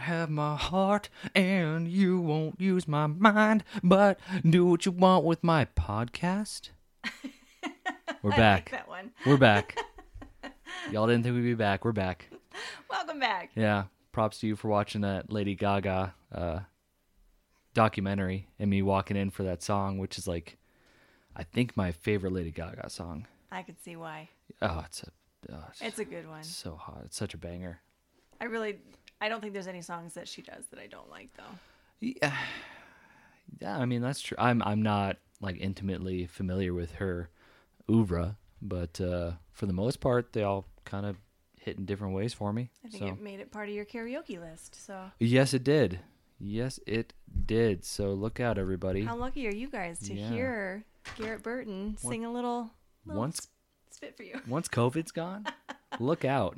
have my heart, and you won't use my mind, but do what you want with my podcast. We're I back. like that one. We're back. Y'all didn't think we'd be back. We're back. Welcome back. Yeah. Props to you for watching that Lady Gaga uh, documentary and me walking in for that song, which is like, I think my favorite Lady Gaga song. I could see why. Oh, it's a, oh, it's, It's a good one. so hot. It's such a banger. I really, I don't think there's any songs that she does that I don't like though. Yeah, yeah. I mean that's true. I'm I'm not like intimately familiar with her oeuvre, but uh, for the most part, they all kind of hit in different ways for me. I think so it made it part of your karaoke list. So yes, it did. Yes, it did. So look out, everybody. how lucky are you guys to Yeah. hear Garrett Burton sing a little, little Once spit for you? once COVID's gone, look out.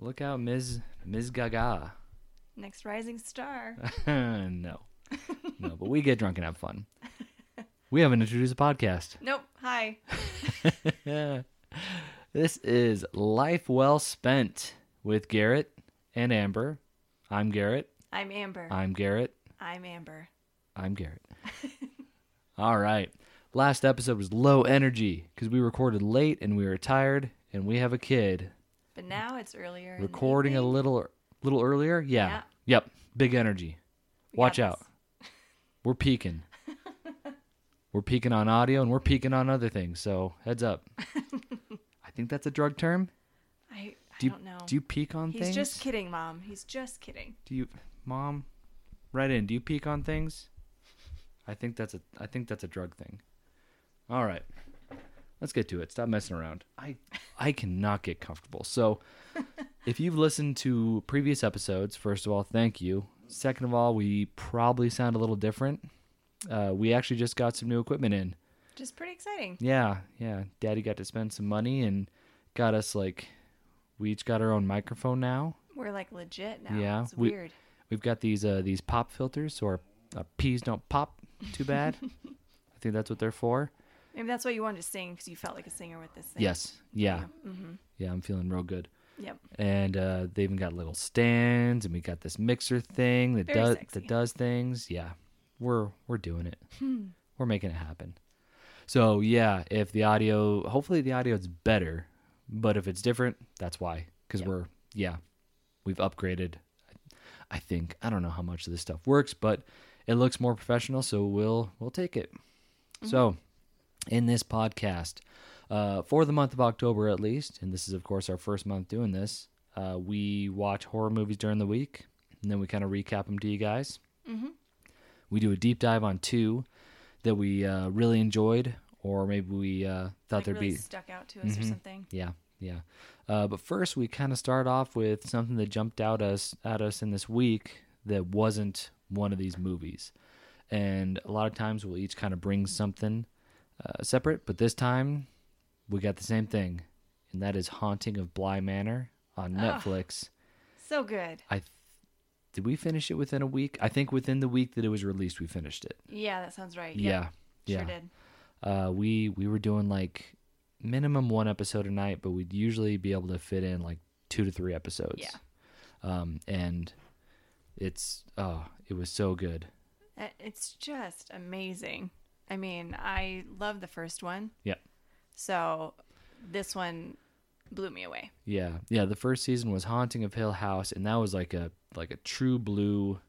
Look out, Ms. Ms. Gaga. Next rising star. no, no, but we get drunk and have fun. We haven't introduced a podcast. nope. Hi. this is Life Well Spent with Garrett and Amber. I'm Garrett. I'm Amber. I'm Garrett. I'm Amber. I'm Garrett. All right. Last episode was low energy because we recorded late and we were tired and we have a kid. But now it's earlier. Recording a little little earlier? Yeah. Yeah. Yep. Big energy. We Watch out. We're peaking. we're peaking on audio and we're peaking on other things. So heads up. I think that's a drug term. I, I Do you, don't know. Do you peak on things? He's things? just kidding, Mom. He's just kidding. Do you, mom? Right in. Do you peak on things? I think that's a. I think that's a drug thing. All right. Let's get to it. Stop messing around. I I cannot get comfortable. So, if you've listened to previous episodes, first of all, thank you. Second of all, we probably sound a little different. Uh, we actually just got some new equipment in. Just pretty exciting. Yeah, yeah. Daddy got to spend some money and got us like we each got our own microphone now. We're like legit now. Yeah, It's we- weird. We've got these uh, these pop filters, so our, our peas don't pop too bad. I think that's what they're for. Maybe that's why you wanted to sing because you felt like a singer with this thing. Yes, yeah, Mm-hmm. yeah. I'm feeling real good. Yep. And uh, they even got little stands, and we got this mixer thing that Very does sexy. that does things. Yeah, we're we're doing it. Hmm. We're making it happen. So yeah, if the audio, hopefully the audio is better, but if it's different, that's why. Because Yep. we're yeah, we've upgraded. I think I don't know how much of this stuff works, but it looks more professional, so we'll we'll take it. So, in this podcast, uh, for the month of October at least, and this is of course our first month doing this, uh, we watch horror movies during the week, and then we kind of recap them to you guys. Mm-hmm. We do a deep dive on two that we uh, really enjoyed, or maybe we uh, thought Like there'd really be stuck out to us or Mhm. something. yeah, yeah. Uh, but first, we kind of start off with something that jumped out us at us in this week that wasn't one of these movies. And a lot of times, we'll each kind of bring something uh, separate, but this time, we got the same thing, and that is "Haunting of Bly Manor" on Ugh. Netflix. So good. I th- did we finish it within a week? I think within the week that it was released, we finished it. Yeah, that sounds right. Yeah, yeah. Sure did. uh, we we were doing like minimum one episode a night, but we'd usually be able to fit in like two to three episodes. Yeah. Um, and it's oh, it was so good. Uh, It's just amazing. I mean, I love the first one. Yeah. So this one blew me away. Yeah, yeah. The first season was Haunting of Hill House, and that was like a like a true blue,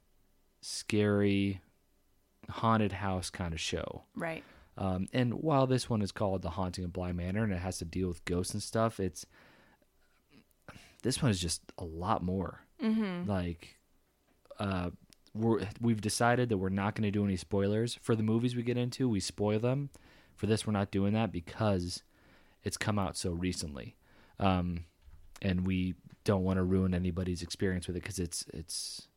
scary, haunted house kind of show. Right. Um, and while this one is called The Haunting of Bly Manor and it has to deal with ghosts and stuff, it's this one is just a lot more. Mm-hmm. Like, uh, we're we've decided that we're not going to do any spoilers for the movies we get into. We spoil them. For this, we're not doing that because it's come out so recently, um, and we don't want to ruin anybody's experience with it because it's it's.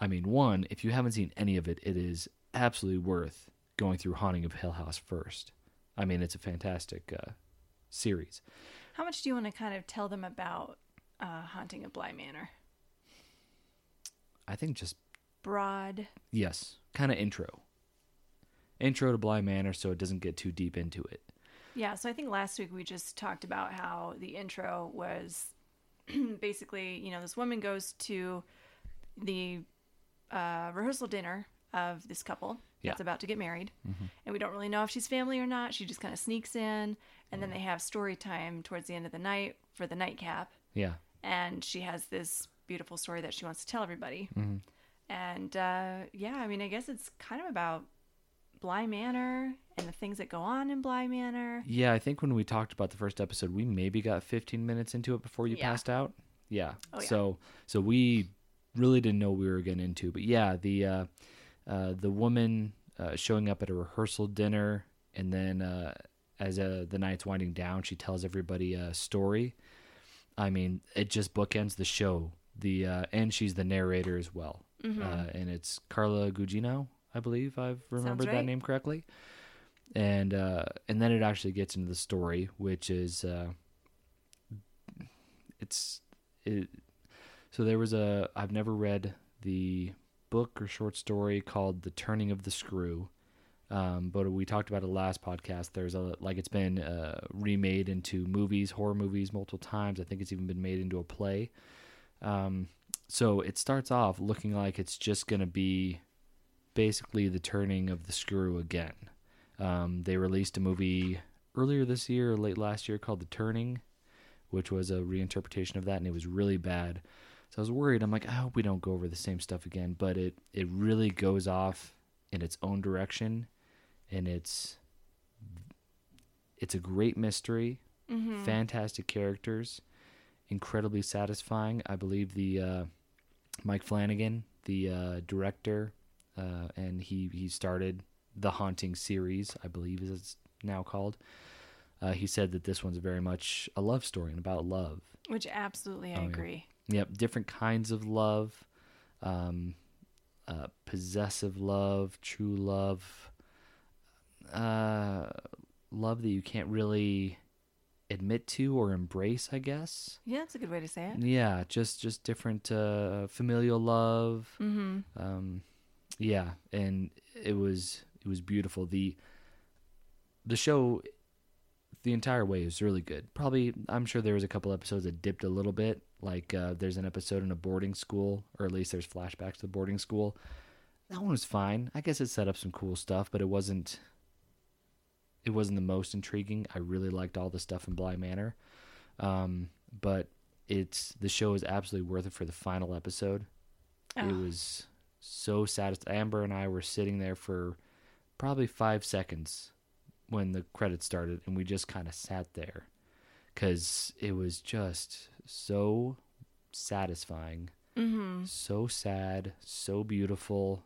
I mean, one, if you haven't seen any of it, it is absolutely worth going through Haunting of Hill House first. I mean, it's a fantastic uh, series. How much do you want to kind of tell them about uh, Haunting of Bly Manor? I think just Broad. Yes, kind of intro. Intro to Bly Manor, so it doesn't get too deep into it. Yeah, so I think last week we just talked about how the intro was basically, you know, this woman goes to the uh, rehearsal dinner of this couple Yeah. that's about to get married, and we don't really know if she's family or not. She just kind of sneaks in, and then they have story time towards the end of the night for the nightcap, Yeah. and she has this beautiful story that she wants to tell everybody. Mm-hmm. And uh, yeah, I mean, I guess it's kind of about Bly Manor and the things that go on in Bly Manor. Yeah, I think when we talked about the first episode, we maybe got 15 minutes into it before you Yeah. passed out. Yeah. Oh, yeah. So so we really didn't know what we were getting into, but yeah, the uh, uh, the woman uh, showing up at a rehearsal dinner, and then uh, as uh, the night's winding down, she tells everybody a story. I mean, it just bookends the show. The uh, and she's the narrator as well, Mm-hmm. uh, and it's Carla Gugino, I believe I've remembered that name correctly. And uh, and then it actually gets into the story, which is uh, it's it. So there was a I've never read the book or short story called "The Turning of the Screw," um, but we talked about it last podcast. There's a like it's been uh, remade into movies, horror movies, multiple times. I think it's even been made into a play. Um, so it starts off looking like it's just going to be basically the turning of the screw again. Um, they released a movie earlier this year or late last year called The Turning, which was a reinterpretation of that, and it was really bad. So I was worried. I'm like, I hope we don't go over the same stuff again. But it it really goes off in its own direction, and it's it's a great mystery, Mm-hmm. fantastic characters, incredibly satisfying. I believe the uh, Mike Flanagan, the uh, director, uh, and he he started the Haunting series. I believe is it's now called. Uh, he said that this one's very much a love story and about love. Which absolutely I Oh, yeah. agree. Yep, different kinds of love, um, uh, possessive love, true love, uh, love that you can't really admit to or embrace. I guess. Yeah, that's a good way to say it. Yeah, just just different uh, familial love. Mm-hmm. Um, yeah, and it was it was beautiful. the The show, the entire way is really good. Probably, I'm sure there was a couple episodes that dipped a little bit. Like uh, there's an episode in a boarding school, or at least there's flashbacks to the boarding school. That one was fine. I guess it set up some cool stuff, but it wasn't. It wasn't the most intriguing. I really liked all the stuff in Bly Manor, um, but it's the show is absolutely worth it for the final episode. It Oh. was so satisfying. Amber and I were sitting there for probably five seconds when the credits started, and we just kind of sat there because it was just so satisfying, Mm-hmm. so sad, so beautiful,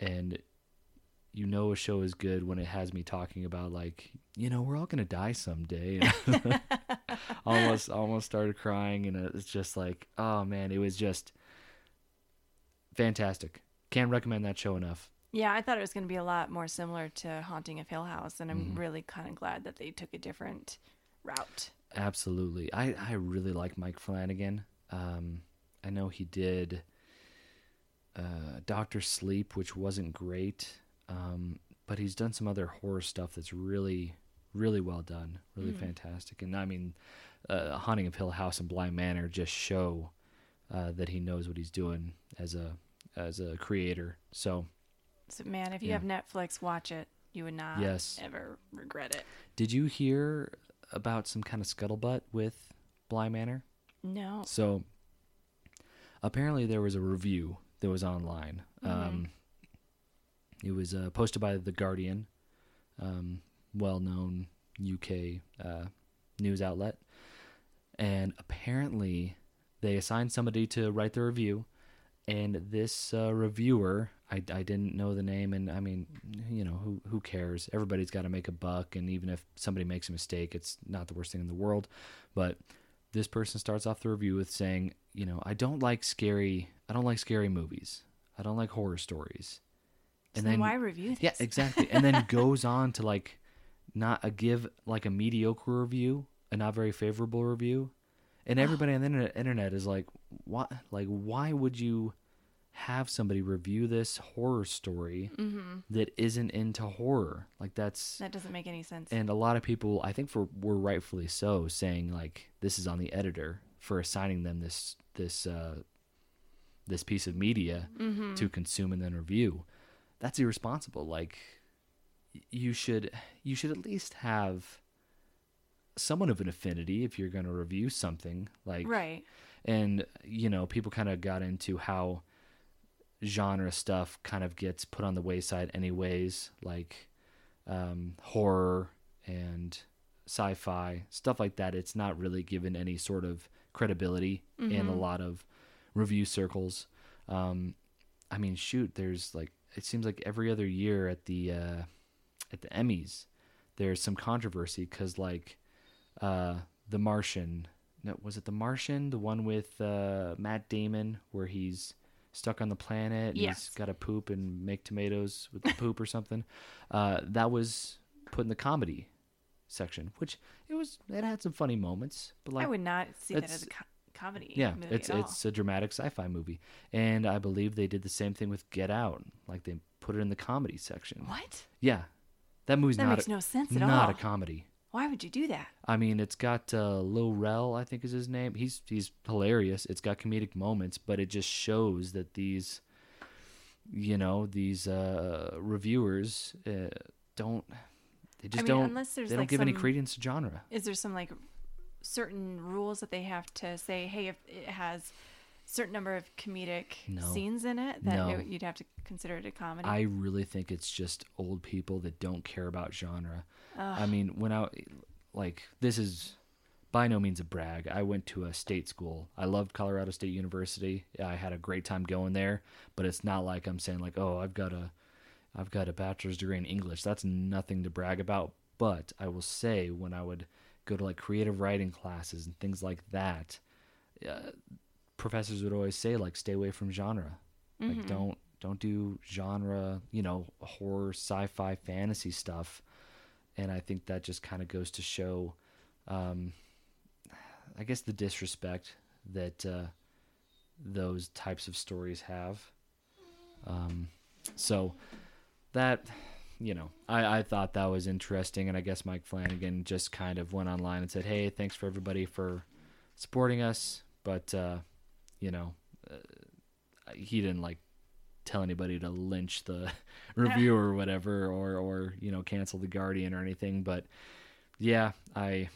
and you know a show is good when it has me talking about like you know we're all gonna die someday. almost almost started crying, and it's just like oh man, it was just fantastic. Can't recommend that show enough. Yeah, I thought it was going to be a lot more similar to Haunting of Hill House, and I'm Mm-hmm. really kind of glad that they took a different route. Absolutely. I, I really like Mike Flanagan. Um, I know he did uh, Doctor Sleep, which wasn't great, um, but he's done some other horror stuff that's really, really well done, really fantastic. And I mean, uh, Haunting of Hill House and Bly Manor just show uh, that he knows what he's doing as a as a creator. So, So, man, if you Yeah. have Netflix, watch it. You would not Yes. ever regret it. did you hear about some kind of scuttlebutt with Bly Manor? No. So apparently there was a review that was online. Um, it was uh, posted by the Guardian, um, well-known UK uh, news outlet, and apparently they assigned somebody to write the review. And this uh, reviewer, I, I didn't know the name, and I mean, you know, who who cares? Everybody's got to make a buck, and even if somebody makes a mistake, it's not the worst thing in the world. But this person starts off the review with saying, you know, I don't like scary. I don't like scary movies. I don't like horror stories. And then why review this? yeah, exactly. and then goes on to like not a give like a mediocre review, a not very favorable review, and everybody on the internet, is like, what? Like, why would you have somebody review this horror story that isn't into horror? Like that's That doesn't make any sense. and a lot of people, I think, for were rightfully so, saying like this is on the editor for assigning them this this uh, this piece of media to consume and then review. That's irresponsible. Like you should you should at least have somewhat of an affinity if you're going to review something like Right. and you know people kind of got into how genre stuff kind of gets put on the wayside anyways like um, horror and sci-fi stuff like that it's not really given any sort of credibility in a lot of review circles um, i mean shoot there's like it seems like every other year at the uh, at the emmys there's some controversy because like uh, the martian no, was it the martian the one with uh, matt damon where he's stuck on the planet and Yes. he's got to poop and make tomatoes with the poop or something uh, that was put in the comedy section which it was it had some funny moments but like I would not see that as a co- comedy. yeah it's it's a dramatic sci-fi movie and i believe they did the same thing with get out like they put it in the comedy section what? yeah that movie's That not makes a, no sense at not all. Not a comedy Why would you do that? I mean, it's got uh, Lil Rel, I think is his name. He's he's hilarious. It's got comedic moments, but it just shows that these, you know, these uh, reviewers uh, don't. They just mean, don't. unless there's, they don't give any credence to genre. Is there some like certain rules that they have to say? Hey, if it has certain number of comedic No. scenes in it, that No. it- you'd have to consider it a comedy. I really think it's just old people that don't care about genre. I mean, when I like this is by no means a brag. I went to a state school. I loved Colorado State University. I had a great time going there, but it's not like I'm saying like, "Oh, I've got a I've got a bachelor's degree in English." That's nothing to brag about, but I will say when I would go to like creative writing classes and things like that, uh, professors would always say like stay away from genre. Like don't don't do genre, you know, horror, sci-fi, fantasy stuff. And I think that just kind of goes to show um I guess the disrespect that uh those types of stories have. Um so that you know, I, I thought that was interesting, and I guess Mike Flanagan just kind of went online and said, "Hey, thanks for everybody for supporting us," but uh, you know, uh, he didn't like tell anybody to lynch the review or whatever, or or you know, cancel the Guardian or anything. But yeah, I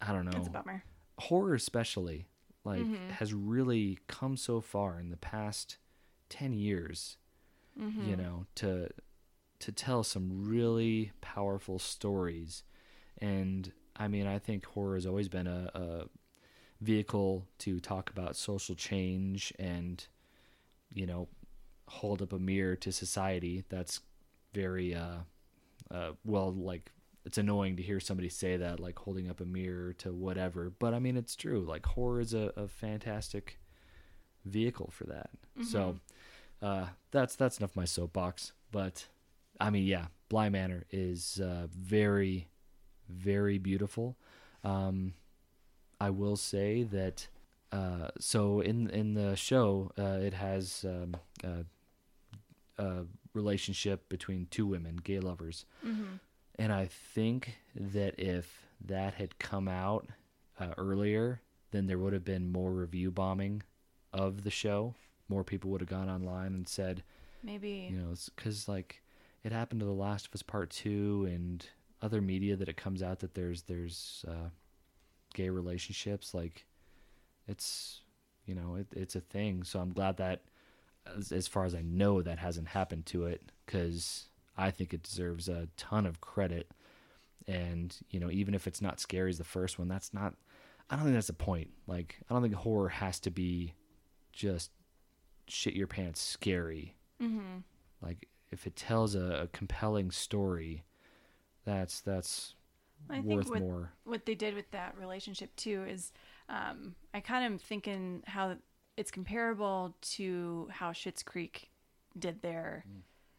I don't know a bummer. horror especially like Mm-hmm. has really come so far in the past 10 years Mm-hmm. you know to to tell some really powerful stories. And i mean i think horror has always been a, a vehicle to talk about social change and you know hold up a mirror to society. That's very uh, uh well like it's annoying to hear somebody say that like holding up a mirror to whatever. But i mean it's true. Like horror is a, a fantastic vehicle for that. So uh that's that's enough of my soapbox. But i mean yeah bly manor is uh very very beautiful um i will say that uh so in in the show uh it has um uh a relationship between two women gay lovers Mm-hmm. and I think that if that had come out uh, earlier, then there would have been more review bombing of the show. More people would have gone online and said, Maybe. you know, because like it happened to The Last of Us Part Two and other media that it comes out that there's there's uh, gay relationships. Like it's you know it, it's a thing. So I'm glad that as, as far as I know that hasn't happened to it because I think it deserves a ton of credit. And you know, even if it's not scary as the first one, that's not. I don't think that's the point. Like, I don't think horror has to be just shit your pants scary. Mm-hmm. Like, if it tells a, a compelling story, that's that's I think worth what, more. what they did with that relationship too is um, I kind of am thinking how it's comparable to how Schitt's Creek did their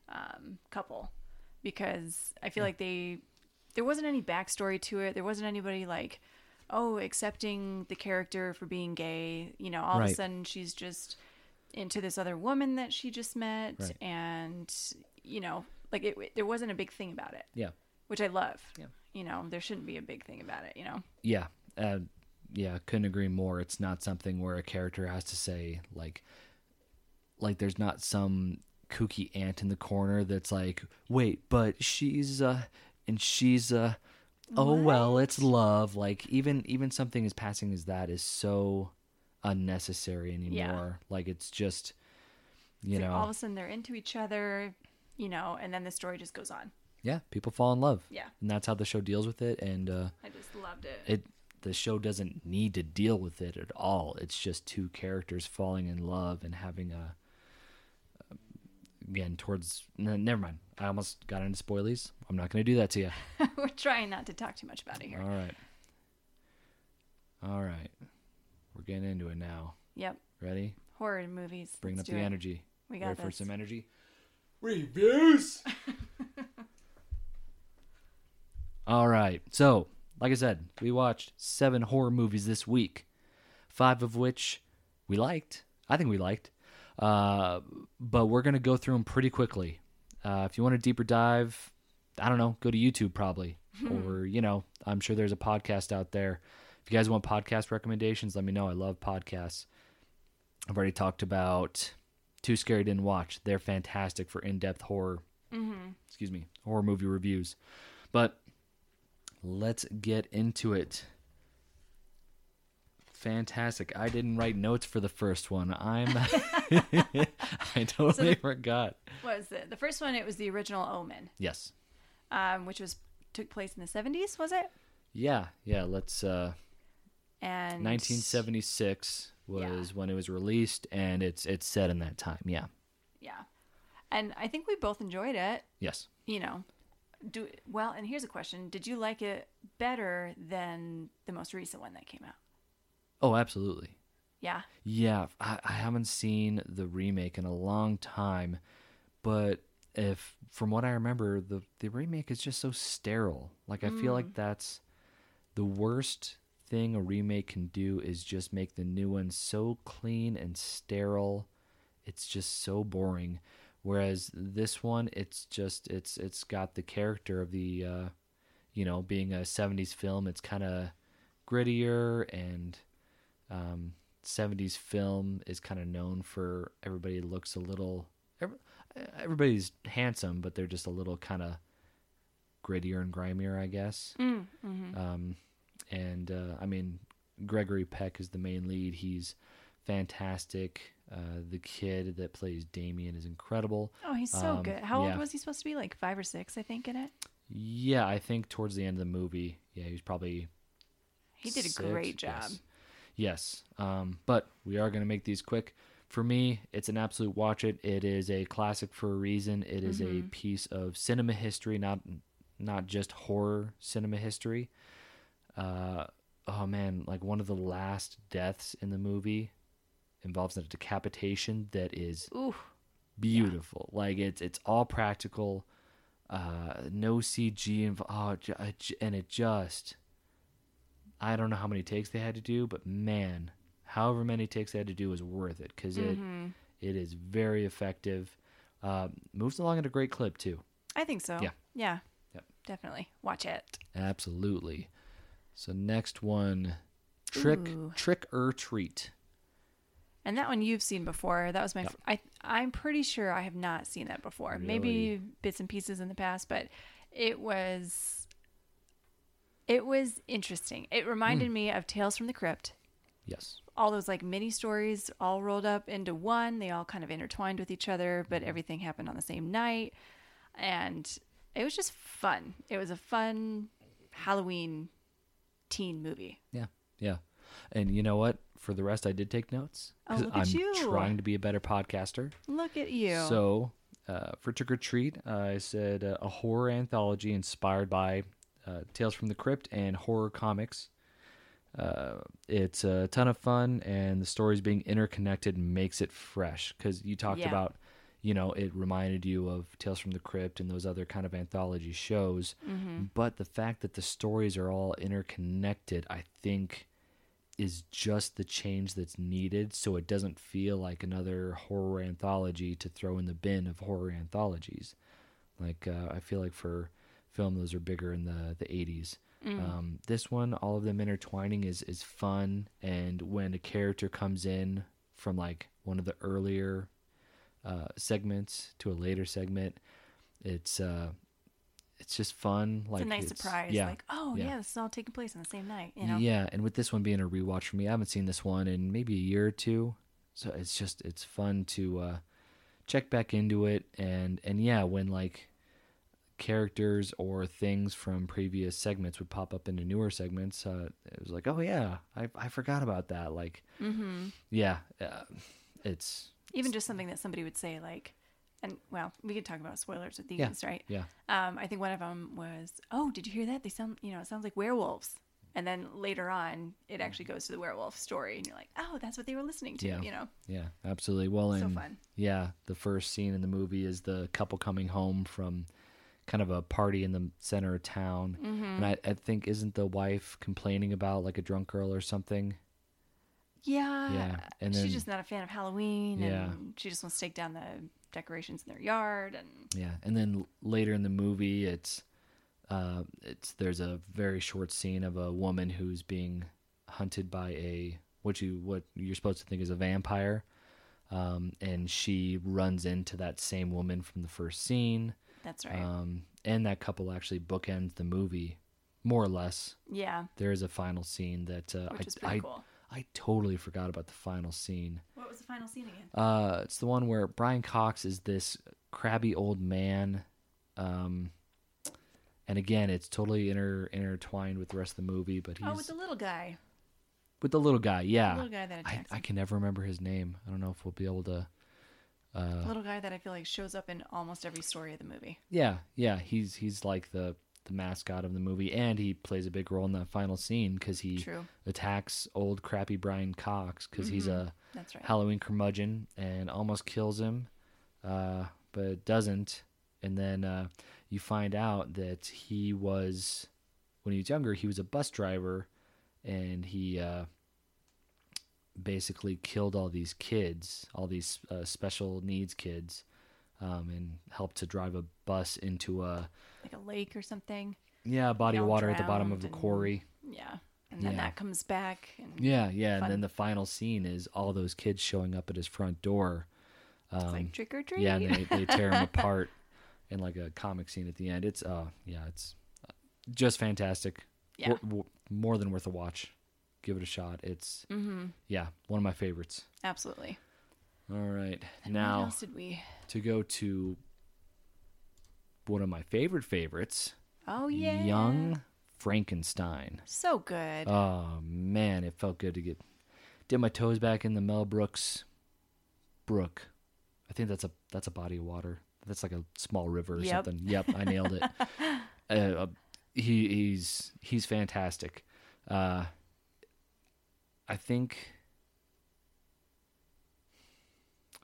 um, couple because I feel like they there wasn't any backstory to it. There wasn't anybody like oh accepting the character for being gay. You know, all of a sudden she's just into this other woman that she just met, Right. and you know, like it, there wasn't a big thing about it Yeah, which I love. Yeah. You know, there shouldn't be a big thing about it, you know? yeah, uh, yeah. Couldn't agree more. It's not something where a character has to say like, like there's not some kooky aunt in the corner that's like, wait, but she's uh and she's uh oh well, it's love. Like even even something as passing as that is so unnecessary anymore. Like it's just you It's like know all of a sudden they're into each other, you know, and then the story just goes on. yeah, people fall in love. Yeah. And that's how the show deals with it and uh I just loved it. it the show doesn't need to deal with it at all. It's just two characters falling in love and having a again towards no, never mind. I almost got into spoilies. I'm not going to do that to you. We're trying not to talk too much about it here. All right. All right. We're getting into it now. Yep. Ready? Horror movies. Bringing Let's up the it. energy. We got Ready for some energy? Reviews. All right. So, like I said, we watched seven horror movies this week, five of which we liked. I think we liked. Uh, but we're going to go through them pretty quickly. Uh, if you want a deeper dive, I don't know, go to YouTube probably. or, you know, I'm sure there's a podcast out there. If you guys want podcast recommendations, let me know. I love podcasts. I've already talked about Too Scary Didn't Watch. They're fantastic for in depth horror, excuse me, horror movie reviews. But let's get into it. Fantastic. I didn't write notes for the first one. I'm I totally forgot. What was it? The first one, it was the original Omen, Yes. um, which was took place in the 70s, was it? Yeah, yeah, let's uh And 1976 was Yeah. when it was released and it's it's set in that time. Yeah. Yeah. And I think we both enjoyed it. Yes. You know, do well. And here's a question: Did you like it better than the most recent one that came out? Oh, absolutely. Yeah. Yeah, I, I haven't seen the remake in a long time, but if from what I remember, the the remake is just so sterile. Like I feel like mm. that's the worst thing a remake can do is just make the new one so clean and sterile. It's just so boring. Whereas this one, it's just it's it's got the character of the, uh, you know, being a '70s film. It's kind of grittier and um, 70s film is kind of known for everybody looks a little every, everybody's handsome but they're just a little kind of grittier and grimier i guess Mm, hmm um, and uh, i mean gregory peck is the main lead he's fantastic uh, the kid that plays damien is incredible Oh, he's so Um, good. How yeah. old was he supposed to be? Like five or six, I think, in it. yeah i think towards the end of the movie yeah he was probably He did a great job. Yes. Yes. Um, but we are going to make these quick. For me, it's an absolute watch it. It is a classic for a reason. It is Mm-hmm. a piece of cinema history, not not just horror cinema history. Uh, oh man, like one of the last deaths in the movie involves a decapitation that is Ooh, beautiful. Like it's it's all practical, uh, no CG inv- oh, ju- and it just I don't know how many takes they had to do, but man, however many takes they had to do was worth it because it Mm-hmm. it is very effective. Um, moves along at a great clip too. I think so. Yeah. Yeah. Yep. Definitely. Watch it. Absolutely. So next one, trick Ooh. trick or treat. And that one you've seen before. That was my. F- I I'm pretty sure I have not seen that before. Maybe bits and pieces in the past, but it was. It was interesting. It reminded Hmm. me of Tales from the Crypt. Yes. All those like mini stories all rolled up into one. They all kind of intertwined with each other, but everything happened on the same night, and it was just fun. It was a fun Halloween teen movie. Yeah. Yeah. And you know what? For the rest, I did take notes. Oh, look at I'm you. trying to be a better podcaster. Look at you. So, uh, for Trick or Treat, uh, I said uh, a horror anthology inspired by uh, Tales from the Crypt and horror comics. Uh, it's a ton of fun, and the stories being interconnected makes it fresh. Because you talked Yeah. about, you know, it reminded you of Tales from the Crypt and those other kind of anthology shows. Mm-hmm. But the fact that the stories are all interconnected, I think, is just the change that's needed so it doesn't feel like another horror anthology to throw in the bin of horror anthologies. Like, uh, I feel like for film, those are bigger in the, the 80s. Um, this one, all of them intertwining, is, is fun. And when a character comes in from like one of the earlier uh, segments to a later segment. It's uh, it's just fun. Like it's a nice surprise. Yeah, Like, oh yeah. yeah. this is all taking place on the same night. You know. yeah. And with this one being a rewatch for me, I haven't seen this one in maybe a year or two, so it's just it's fun to uh, check back into it. And and yeah, when like characters or things from previous segments would pop up into newer segments, uh, it was like, oh yeah, I I forgot about that. Like, Mm-hmm. yeah, uh, it's Even just something that somebody would say like, and well, we could talk about spoilers with these, Yeah. right? yeah. Um, I think one of them was, oh, did you hear that? They sound, you know, it sounds like werewolves. And then later on, it actually goes to the werewolf story, and you're like, oh, that's what they were listening to. Yeah. You know, Yeah, absolutely. Well, so and fun. yeah, the first scene in the movie is the couple coming home from kind of a party in the center of town, Mm-hmm. and I, I think isn't the wife complaining about like a drunk girl or something? Yeah. Yeah, and she's then- just not a fan of Halloween, Yeah. and she just wants to take down the decorations in their yard, and Yeah, and then later in the movie, it's uh, it's there's a very short scene of a woman who's being hunted by a what you what you're supposed to think is a vampire, um, and she runs into that same woman from the first scene. that's right. Um, and that couple actually bookends the movie, more or less. yeah, There is a final scene that uh, which is I, pretty I, cool. I totally forgot about the final scene. What was the final scene again? Uh, it's the one where Brian Cox is this crabby old man. Um, and again, it's totally inter intertwined with the rest of the movie, but he's Oh, with the little guy. with the little guy. Yeah, The little guy that I, I can never remember his name. I don't know if we'll be able to. Uh, little guy that I feel like shows up in almost every story of the movie. Yeah, yeah, he's he's like the the mascot of the movie, and he plays a big role in that final scene because he True. attacks old crappy Brian Cox because he's Mhm. a That's right. Halloween curmudgeon and almost kills him, uh, but doesn't. And then uh, you find out that he was when he was younger, he was a bus driver, and he uh, basically killed all these kids, all these uh, special needs kids, um, and helped to drive a bus into a like a lake or something. yeah a body of water at the bottom of the and- quarry. Yeah. And then Yeah. that comes back. And Yeah, yeah, Fun. and then the final scene is all those kids showing up at his front door. it's Um, like trick or treat. yeah, and they, they tear him apart in like a comic scene at the end. It's uh yeah, it's just fantastic. Yeah. Wor- wor- more than worth a watch. Give it a shot. It's mm-hmm. yeah, one of my favorites. Absolutely. All right, And now else did we? to go to one of my favorite favorites, Oh yeah. Young Frankenstein. So good. Oh man, it felt good to get dip my toes back in the Mel Brooks brook. I think that's a that's a body of water. That's like a small river or Yep. something. Yep, I nailed it. uh, uh, he he's he's fantastic. Uh, I think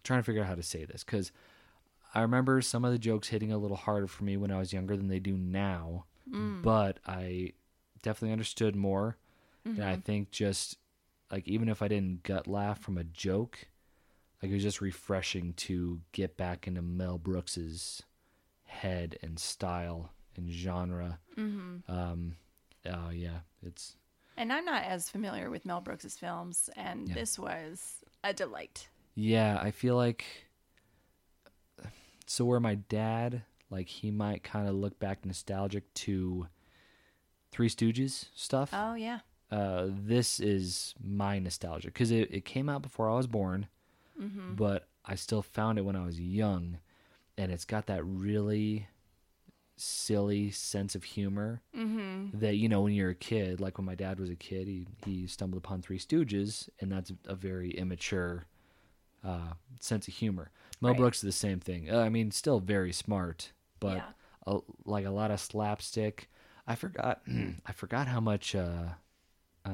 trying to figure out how to say this because I remember some of the jokes hitting a little harder for me when I was younger than they do now, Mm. but I definitely understood more. And I think just like even if I didn't gut laugh from a joke, like it was just refreshing to get back into Mel Brooks's head and style and genre. Mhm. Um, oh yeah, it's And I'm not as familiar with Mel Brooks's films, and Yeah. this was a delight. Yeah. I feel like so where my dad like he might kind of look back nostalgic to Three Stooges stuff. Oh yeah. uh, this is my nostalgia because it, it came out before I was born, Mm-hmm. but I still found it when I was young, and it's got that really silly sense of humor Mm-hmm. that you know when you're a kid, like when my dad was a kid, he he stumbled upon Three Stooges, and that's a very immature uh, sense of humor. Mel Right. Brooks is the same thing. Uh, I mean, still very smart, but yeah. a, like a lot of slapstick. I forgot. I forgot how much uh, uh,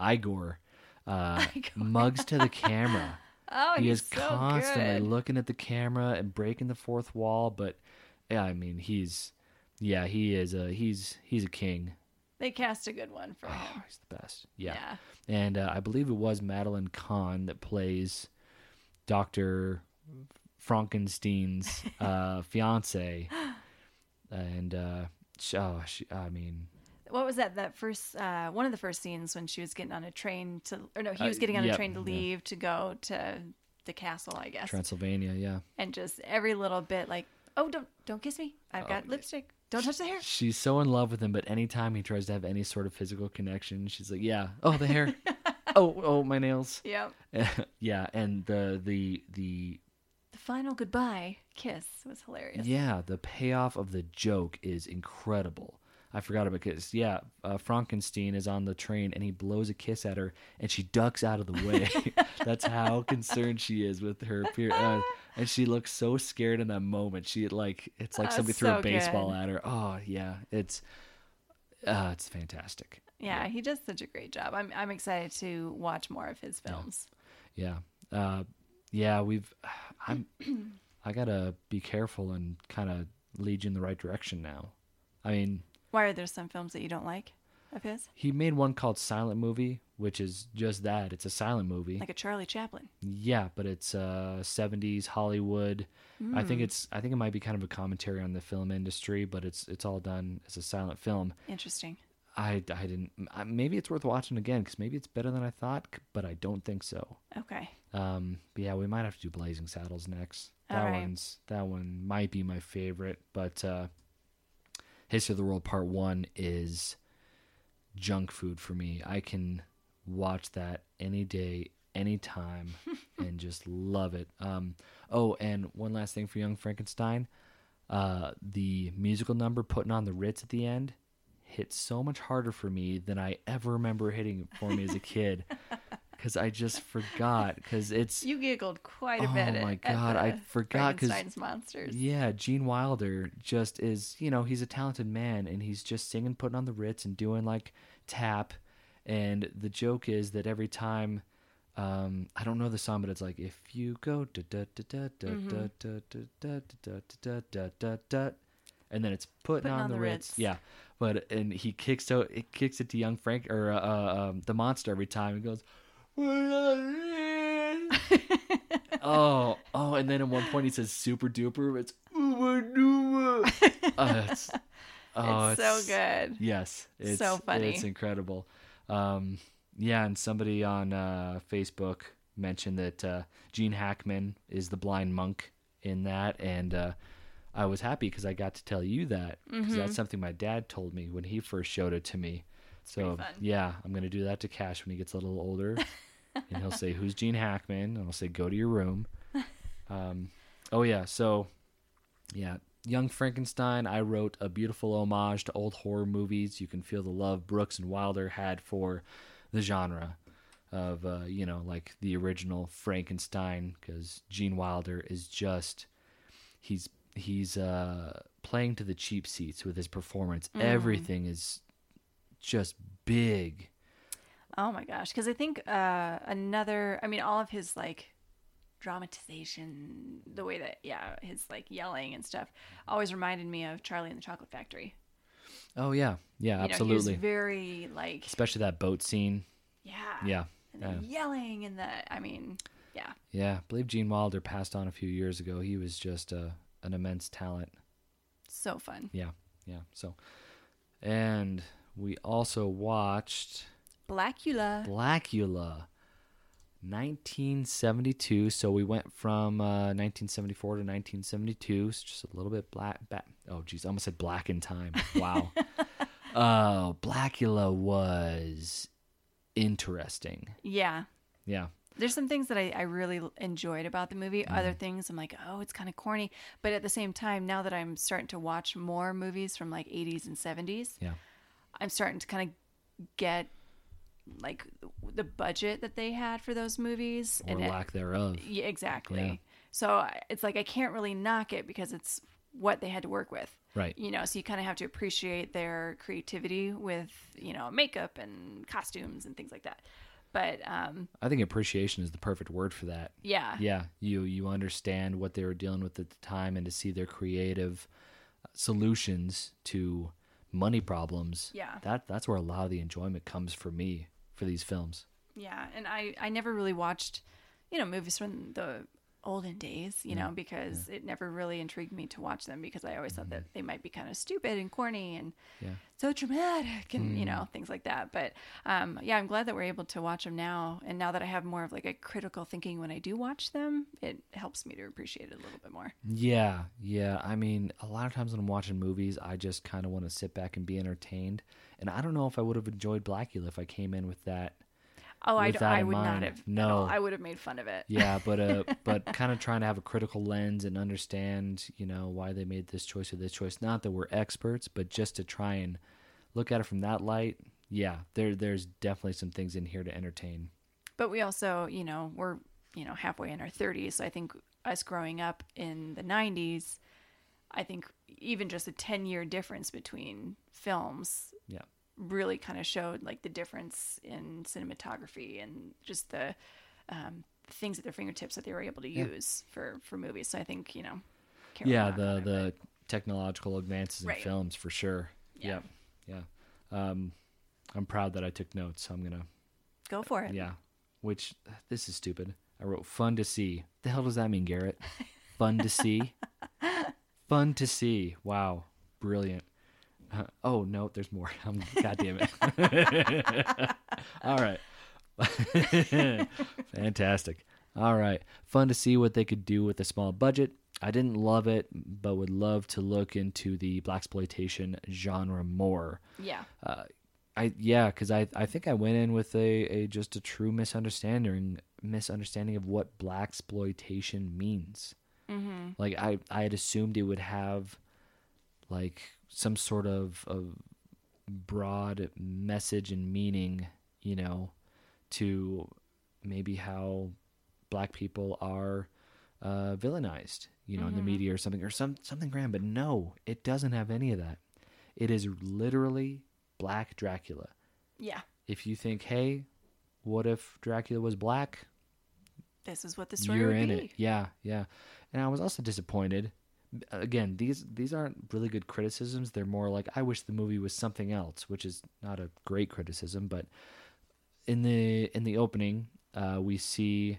Igor uh, Igor. mugs to the camera. Oh, he he's is so constantly good. looking at the camera and breaking the fourth wall. But yeah, I mean, he's yeah, he is a he's he's a king. They cast a good one for Oh, him. he's the best. Yeah, Yeah. and uh, I believe it was Madeline Kahn that plays Doctor Frankenstein's uh, fiance, and uh, oh, she, I mean, What was that? That first, uh, one of the first scenes when she was getting on a train to, or no, he Uh, was getting on yep, a train to yeah. leave to go to the castle, I guess, Transylvania, yeah. and just every little bit, like, oh, don't don't kiss me. I've Oh, got lipstick. Don't touch the hair. She's so in love with him, but anytime he tries to have any sort of physical connection, she's like, "Yeah, oh the hair, oh oh my nails, Yep. yeah." And the the the The final goodbye kiss was hilarious. yeah the payoff of the joke is incredible. I forgot about because yeah, uh, Frankenstein is on the train and he blows a kiss at her and she ducks out of the way. That's how concerned she is with her appear. Uh, and she looks so scared in that moment. She like it's like Oh, somebody threw a baseball good. at her. Oh yeah, it's uh, it's fantastic. Yeah, he does such a great job. I'm I'm excited to watch more of his films. Yeah. Uh, yeah, we've I'm I got to be careful and kind of lead you in the right direction now. I mean, Why are there some films that you don't like of his? he made one called Silent Movie, which is just that. It's a silent movie. Like a Charlie Chaplin. yeah, but it's uh 70s Hollywood. I think it's I think it might be kind of a commentary on the film industry, but it's it's all done as a silent film. Interesting. I, I didn't maybe it's worth watching again cuz maybe it's better than I thought, but I don't think so. Okay. Um, but yeah, we might have to do Blazing Saddles next. That right. one's that one might be my favorite, but uh, History of the World Part One is junk food for me. I can watch that any day, anytime, and just love it. Um, oh, and one last thing for Young Frankenstein, uh, the musical number putting on the Ritz at the end hit so much harder for me than I ever remember hitting for me as a kid. Because I just forgot. Because it's you giggled quite a oh bit. Oh my god, I forgot. Because monsters. Yeah, Gene Wilder just is. You know, he's a talented man, and he's just singing, putting on the Ritz, and doing like tap. And the joke is that every time um, I don't know the song, but it's like if you go da da da da da da da da da da da da da da, and then it's putting, on, the Ritz. Yeah. But, and he kicks out, it kicks it to young Frank or uh, uh, um, the monster every time. He goes, oh, oh, and then at one point he says super duper. It's Uba Duba. Oh, it's, oh, it's so good. Yes, it's So funny. It's incredible. Um, yeah, and somebody on uh, Facebook mentioned that uh, Gene Hackman is the blind monk in that, and uh, I was happy because I got to tell you that because that's something my dad told me when he first showed it to me. So Mm-hmm. fun. yeah, I'm gonna do that to Cash when he gets a little older, and he'll say, "Who's Gene Hackman?" and I'll say, "Go to your room." Um, oh yeah, so yeah, Young Frankenstein. I wrote a beautiful homage to old horror movies. You can feel the love Brooks and Wilder had for the genre of uh, you know like the original Frankenstein because Gene Wilder is just he's he's uh, playing to the cheap seats with his performance. Everything is just big. Oh my gosh. Because I think uh, another, I mean, all of his like dramatization, the way that, yeah, his like yelling and stuff always reminded me of Charlie and the Chocolate Factory. Oh yeah, yeah, You know, absolutely. he was very like, Especially that boat scene. yeah. Yeah, And the yelling and the, I mean, yeah. yeah. I believe Gene Wilder passed on a few years ago. He was just uh, an immense talent. So fun. Yeah, yeah. So, and we also watched Blackula. Blackula, 1972. So we went from uh, 1974 to 1972. It's just a little bit black. Oh, geez, I almost said black in time. Wow. Oh, Blackula was interesting. Yeah. Yeah. There's some things that I, I really enjoyed about the movie. Other mm-hmm. things I'm like, oh, it's kind of corny. But at the same time, now that I'm starting to watch more movies from like 80s and 70s, Yeah. I'm starting to kind of get like the budget that they had for those movies Or it- lack thereof. yeah, exactly. Yeah. So it's like I can't really knock it because it's what they had to work with. Right. You know, so you kind of have to appreciate their creativity with, you know, makeup and costumes and things like that. But um I think appreciation is the perfect word for that. yeah. Yeah, you you understand what they were dealing with at the time, and to see their creative uh, solutions to money problems. Yeah. that that's where a lot of the enjoyment comes for me for these films. Yeah, and I I never really watched, you know, movies from the olden days, you know, mm. because it never really intrigued me to watch them because I always thought that mm-hmm. they might be kind of stupid and corny and Yeah. so dramatic and you know mm. things like that. But um, yeah, I'm glad that we're able to watch them now. And now that I have more of like a critical thinking when I do watch them, it helps me to appreciate it a little bit more. Yeah, yeah. I mean, a lot of times when I'm watching movies, I just kind of want to sit back and be entertained. And I don't know if I would have enjoyed Blackula if I came in with that. Oh, I, With d- that I would mind, not have. no. I would have made fun of it. Yeah, but uh, but kind of trying to have a critical lens and understand, you know, why they made this choice or this choice. Not that we're experts, but just to try and look at it from that light. Yeah, there there's definitely some things in here to entertain. But we also, you know, we're, you know, halfway in our 30s. So I think us growing up in the 90s, I think even just a 10 year difference between films Yeah. Really kind of showed like the difference in cinematography and just the um, things at their fingertips that they were able to use for, for movies. So I think, you know, yeah, the it, the technological advances in Right. films for sure. Yeah. Yeah. Yeah. Um I'm proud that I took notes, so I'm to go for it. Yeah. Which this is stupid. I wrote fun to see. The hell does that mean, Garrett? Fun to see? fun to see. Wow. Brilliant. Uh, oh no, there's more. Um, God damn it. All right. Fantastic. All right. Fun to see what they could do with a small budget. I didn't love it, but would love to look into the blaxploitation genre more. Yeah. Uh, I yeah, because I I think I went in with a, a just a true misunderstanding misunderstanding of what blaxploitation means. Mm-hmm. Like I I had assumed it would have like some sort of of broad message and meaning, you know, to maybe how black people are uh, villainized, you know, in the media or something or some something grand. But no, it doesn't have any of that. It is literally Black Dracula. Yeah. If you think, hey, what if Dracula was black? This is what the story You're in be. it. Yeah, yeah. And I was also disappointed. Again, these these aren't really good criticisms. They're more like I wish the movie was something else, which is not a great criticism. But in the in the opening, uh, we see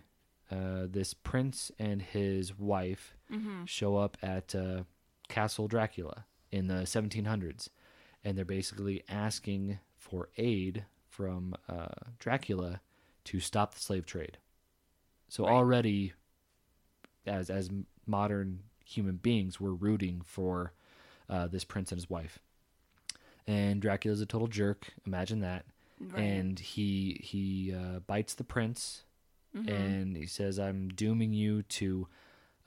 uh, this prince and his wife Mm-hmm. show up at uh, Castle Dracula in the 1700s, and they're basically asking for aid from uh, Dracula to stop the slave trade. So Right. already, as as modern human beings, we're rooting for uh, this prince and his wife. And Dracula's a total jerk. Imagine that. Right. And he he uh, bites the prince Mhm. and he says, "I'm dooming you to."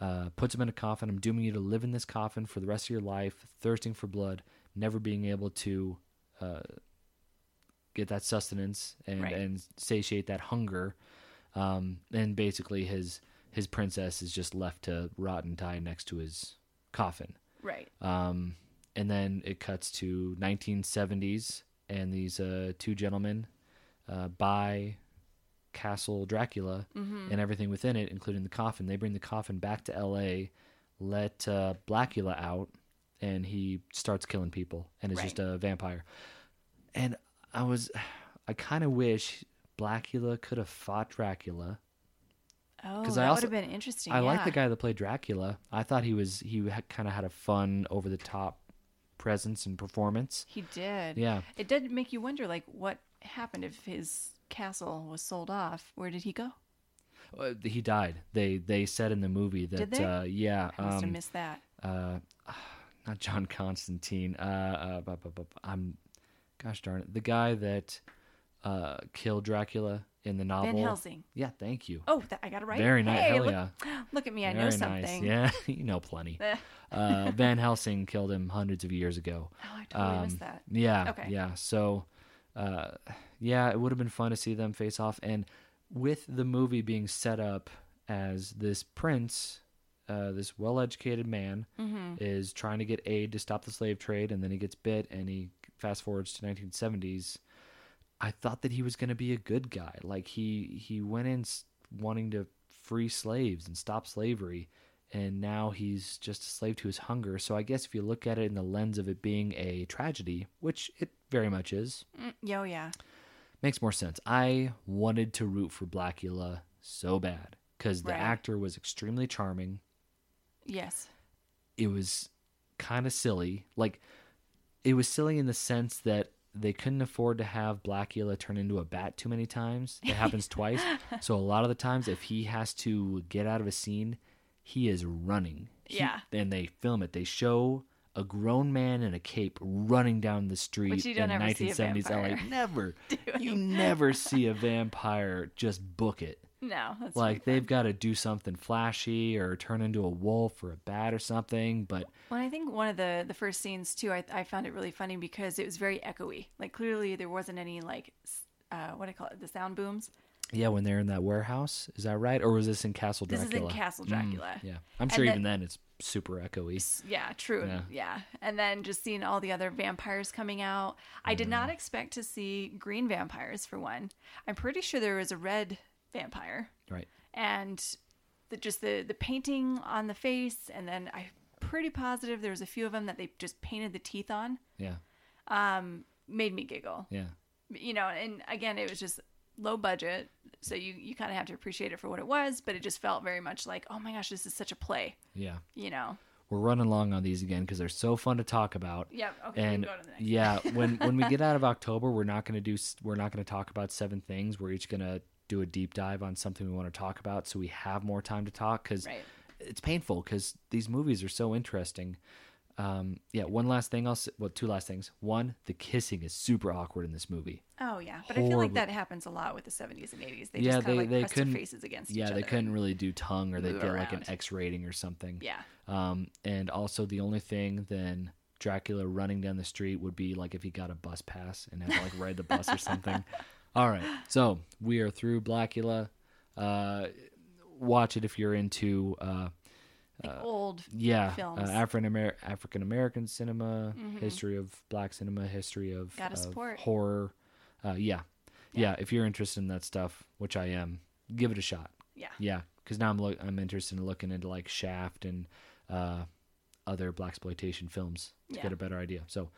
Uh, puts him in a coffin. I'm dooming you to live in this coffin for the rest of your life, thirsting for blood, never being able to uh, get that sustenance and, Right. and satiate that hunger. Um, and basically, his his princess is just left to rot and die next to his coffin. right. Um, and then it cuts to 1970s, and these uh, two gentlemen uh, buy Castle Dracula Mm-hmm. and everything within it, including the coffin. They bring the coffin back to L.A., let uh, Blackula out, and he starts killing people and is Right. just a vampire. And I was, I kind of wish Blackula could have fought Dracula. Oh, 'Cause that I would have been interesting. I like the guy that played Dracula. I thought he was he kind of had a fun, over the top presence and performance. He did. Yeah. It did make you wonder, like, what happened if his castle was sold off? Where did he go? Uh, he died. They they said in the movie that Did they? uh yeah, I must have um, missed that. uh not John Constantine. Uh, uh I'm gosh darn it. The guy that uh killed Dracula in the novel. Van Helsing. Yeah, thank you. Oh, that, I got to write it right. Very nice. Hey, Hell look, yeah. look at me. I Very know nice. something. Yeah, you know plenty. Uh Van Helsing killed him hundreds of years ago. Oh, I totally Um, missed that. Yeah. Okay. Yeah. So, uh, yeah, it would have been fun to see them face off. And with the movie being set up as this prince, uh, this well educated man, Mm-hmm. is trying to get aid to stop the slave trade, and then he gets bit, and he fast forwards to 1970s. I thought that he was going to be a good guy. Like he he went in wanting to free slaves and stop slavery, and now he's just a slave to his hunger. So I guess if you look at it in the lens of it being a tragedy, which it very much is, Mm, yeah, oh, yeah. makes more sense. I wanted to root for Blackula so bad. because the Right. actor was extremely charming. Yes. It was kind of silly. Like, it was silly in the sense that they couldn't afford to have Blackula turn into a bat too many times. It happens twice. So, a lot of the times, if he has to get out of a scene, he is running. He- Yeah. and they film it. They show a grown man in a cape running down the street Which you don't in ever see a 1970s LA. Never. You never see a vampire just book it. No, that's Like they've got to do something flashy or turn into a wolf or a bat or something. But Well, I think one of the the first scenes too, I, I found it really funny because it was very echoey. Like clearly there wasn't any like uh, what do I call it, the sound booms. yeah, when they're in that warehouse, is that right? Or was this in Castle Dracula? This is in Castle Mm, Dracula. yeah, I'm sure even then it's super echoey. Yeah, true. Yeah. Yeah. And then just seeing all the other vampires coming out. I did Mm. not expect to see green vampires for one. I'm pretty sure there was a red vampire. Right. And the, just the the painting on the face and then I'm pretty positive there was a few of them that they just painted the teeth on. Yeah. Um made me giggle. Yeah. you know, and again, it was just low budget, so you you kind of have to appreciate it for what it was, but it just felt very much like, oh my gosh, this is such a play, Yeah. you know. We're running long on these again because they're so fun to talk about. Yep. Okay. and we can go to the next. yeah when when we get out of october we're not going to do we're not going to talk about seven things we're each going to do a deep dive on something we want to talk about so we have more time to talk because Right. it's painful because these movies are so interesting um, yeah one last thing i'll s- well two last things one the kissing is super awkward in this movie Oh yeah, but I feel like that happens a lot with the 70s and 80s. They Yeah, just kind they- of like they press their couldn't- faces against each other. yeah they couldn't really do tongue or they'd move get like an x rating or something Yeah. um, and also the only thing then Dracula running down the street would be like if he got a bus pass and had to like ride the bus or something. All right, so we are through Blackula. Uh, watch it if you're into uh, Like old. yeah Films. uh, African Amer- African American cinema, history of black cinema, history of, of horror. Uh, yeah. yeah, If you're interested in that stuff, which I am, give it a shot. Yeah. Yeah, because now I'm look I'm interested in looking into like Shaft and uh, other blaxploitation films to Yeah. get a better idea. So,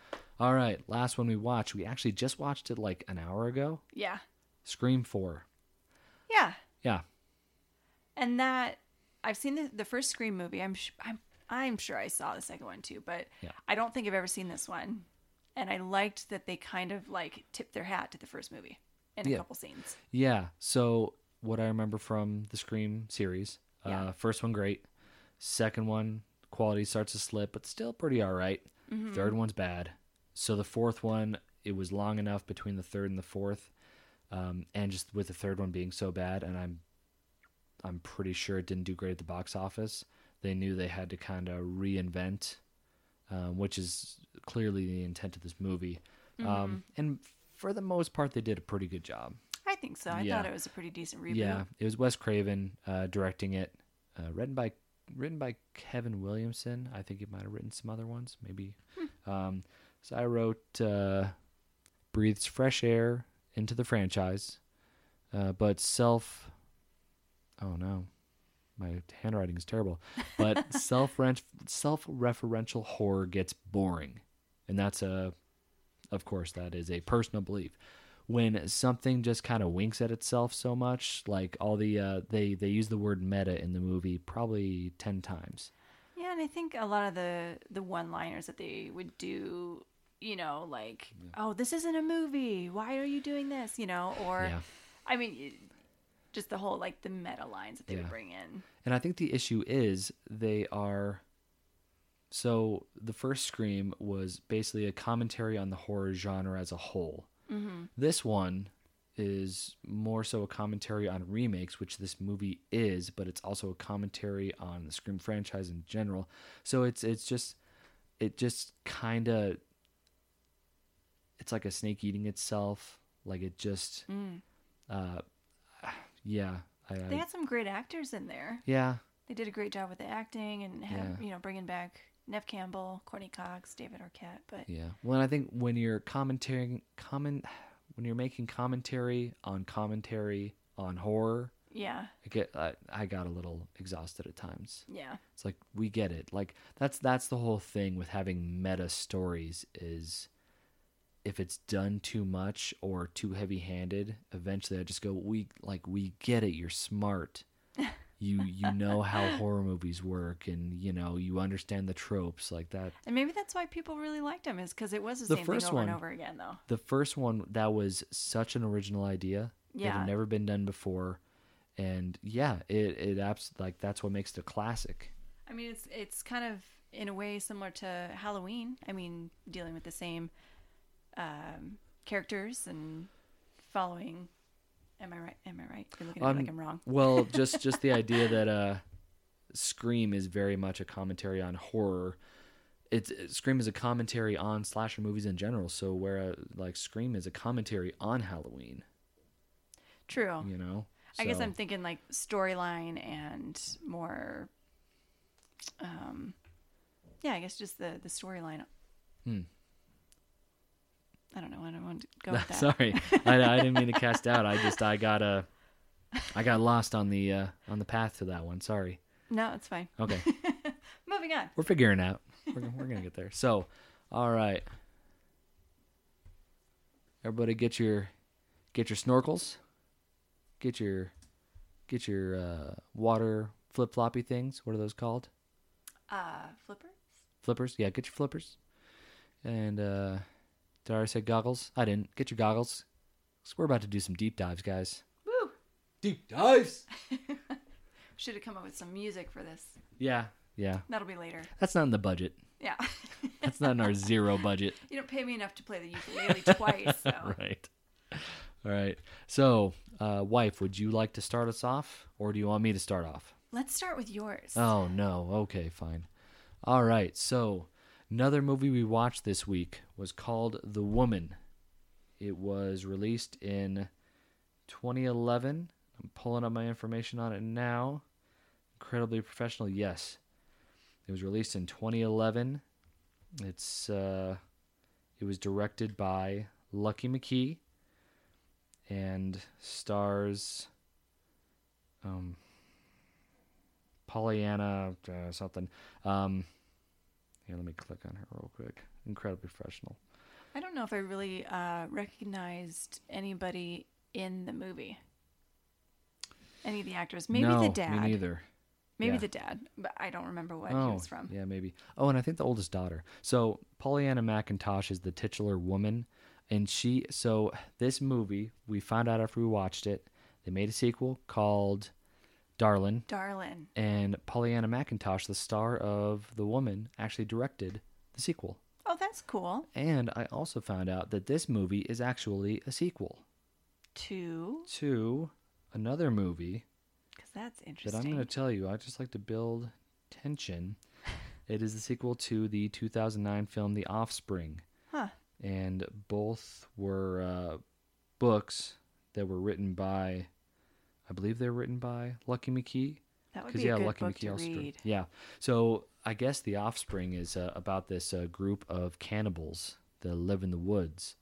all right, last one we watched, we actually just watched it like an hour ago. Yeah. Scream Four. Yeah. Yeah, And that I've seen the, the first Scream movie. I'm sh- I'm I'm sure I saw the second one too, but Yeah. I don't think I've ever seen this one. And I liked that they kind of like tipped their hat to the first movie in a couple scenes. yeah. So what I remember from the Scream series, Yeah. uh, first one great, second one quality starts to slip, but still pretty all right. Mm-hmm. Third one's bad. So the fourth one, it was long enough between the third and the fourth, um, and just with the third one being so bad, and I'm, I'm pretty sure it didn't do great at the box office. They knew they had to kind of reinvent, um, which is clearly the intent of this movie. Mm-hmm. Um, and for the most part, they did a pretty good job. I think so. I Yeah. thought it was a pretty decent reboot. Yeah, it was Wes Craven uh, directing it, uh, written by written by Kevin Williamson. I think he might have written some other ones, maybe. Um, so I wrote uh, breathes fresh air into the franchise, uh, but self. Oh no, my handwriting is terrible. But self self referential horror gets boring, and that's a, of course, that is a personal belief when something just kind of winks at itself so much like all the uh, they they use the word meta in the movie probably 10 times Yeah, and I think a lot of the the one-liners that they would do, you know, like, "Oh, this isn't a movie. Why are you doing this?" You know, or Yeah. I mean, just the whole like the meta lines that they Yeah. would bring in. and i think the issue is they are so the first scream was basically a commentary on the horror genre as a whole Mm-hmm. this one is more so a commentary on remakes which this movie is but it's also a commentary on the scream franchise in general so it's it's just it just kind of it's like a snake eating itself like it just Mm. uh yeah I, They had some great actors in there. yeah They did a great job with the acting and had, Yeah. you know bringing back Neve Campbell, Courteney Cox, David Arquette. But yeah well i think when you're commentating comment when you're making commentary on commentary on horror yeah, I get I, I got a little exhausted at times yeah, It's like we get it. Like that's that's the whole thing with having meta stories is if it's done too much or too heavy-handed, eventually I just go we like we get it, you're smart. you you know how horror movies work and you know you understand the tropes like that And maybe that's why people really liked him, is because it was the, The same first thing over and one- over again, though. the first one that was such an original idea it Yeah. had never been done before and yeah it it abs- like that's what makes it a classic I mean, it's it's kind of in a way similar to Halloween. I mean, dealing with the same um, characters and following. Am I right? Am I right? You're looking at me like Um, I'm wrong. well just just the idea that uh scream is very much a commentary on horror it's scream is a commentary on slasher movies in general so where uh, like scream is a commentary on halloween True. you know I guess I'm thinking like storyline and more. Um, yeah, I guess just the the storyline. Hmm. I don't know. Why I don't want to go with that. Sorry, I, I didn't mean to cast out. I just I got uh, I got lost on the uh, on the path to that one. Sorry. No, it's fine. Okay, Moving on. we're figuring out. We're we're gonna get there. So, all right, everybody, get your get your snorkels, get your get your uh, water flip floppy things. What are those called? Uh, flippers. Flippers. Yeah, get your flippers. And uh, did I already say goggles? I didn't. Get your goggles. 'Cause we're about to do some deep dives, guys. Woo! Deep dives. Should have come up with some music for this. Yeah, yeah. That'll be later. That's not in the budget. Yeah. That's not in our zero budget. you don't pay me enough to play the ukulele twice, so. Right. All right. So, uh, wife, would you like to start us off, or do you want me to start off? Let's start with yours. Oh no. Okay, fine. All right. So, another movie we watched this week was called The Woman. It was released in 2011. I'm pulling up my information on it now. Incredibly professional. Yes. It was released in 2011. It's uh it was directed by Lucky McKee and stars um Pollyanna uh, something. Um, here, let me click on her real quick. Incredibly professional. I don't know if I really uh, recognized anybody in the movie. Any of the actors. Maybe no, the dad. Me neither. Maybe Yeah. the dad, but I don't remember what oh, he was from. Yeah, maybe. Oh, and I think the oldest daughter. So Pollyanna McIntosh is the titular woman, and she. So this movie, we found out after we watched it, they made a sequel called Darlin, Darlin. and Pollyanna McIntosh, the star of The Woman, actually directed the sequel. Oh, that's cool. And I also found out that this movie is actually a sequel to to another movie because that's interesting. that. I'm going to tell you. I just like to build tension. it is the sequel to the 2009 film The Offspring, Huh. and both were uh, books that were written by, I believe they're written by Lucky McKee. That would be yeah, a good Lucky book McKee to also. read. Yeah. So I guess The Offspring is uh, about this uh, group of cannibals that live in the woods,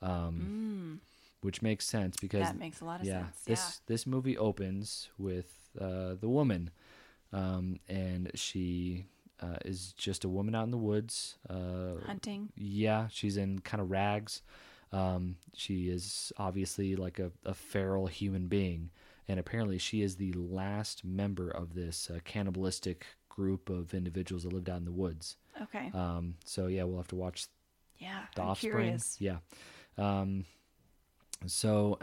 um, Mm, which makes sense because that makes a lot of yeah, sense. this this movie opens with uh, the woman, um, and she uh, is just a woman out in the woods. Uh. Hunting. yeah, she's in kind of rags. Um, she is obviously like a, a feral human being, and apparently she is the last member of this uh, cannibalistic group of individuals that lived out in the woods. Okay. Um, so yeah, we'll have to watch yeah. the I'm offspring. curious. Yeah. Um, so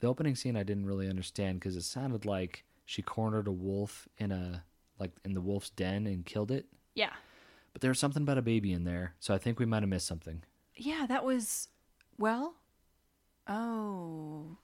the opening scene I didn't really understand because it sounded like she cornered a wolf in a like in the wolf's den and killed it. Yeah. But there was something about a baby in there, so I think we might have missed something. Yeah, that was well. Oh.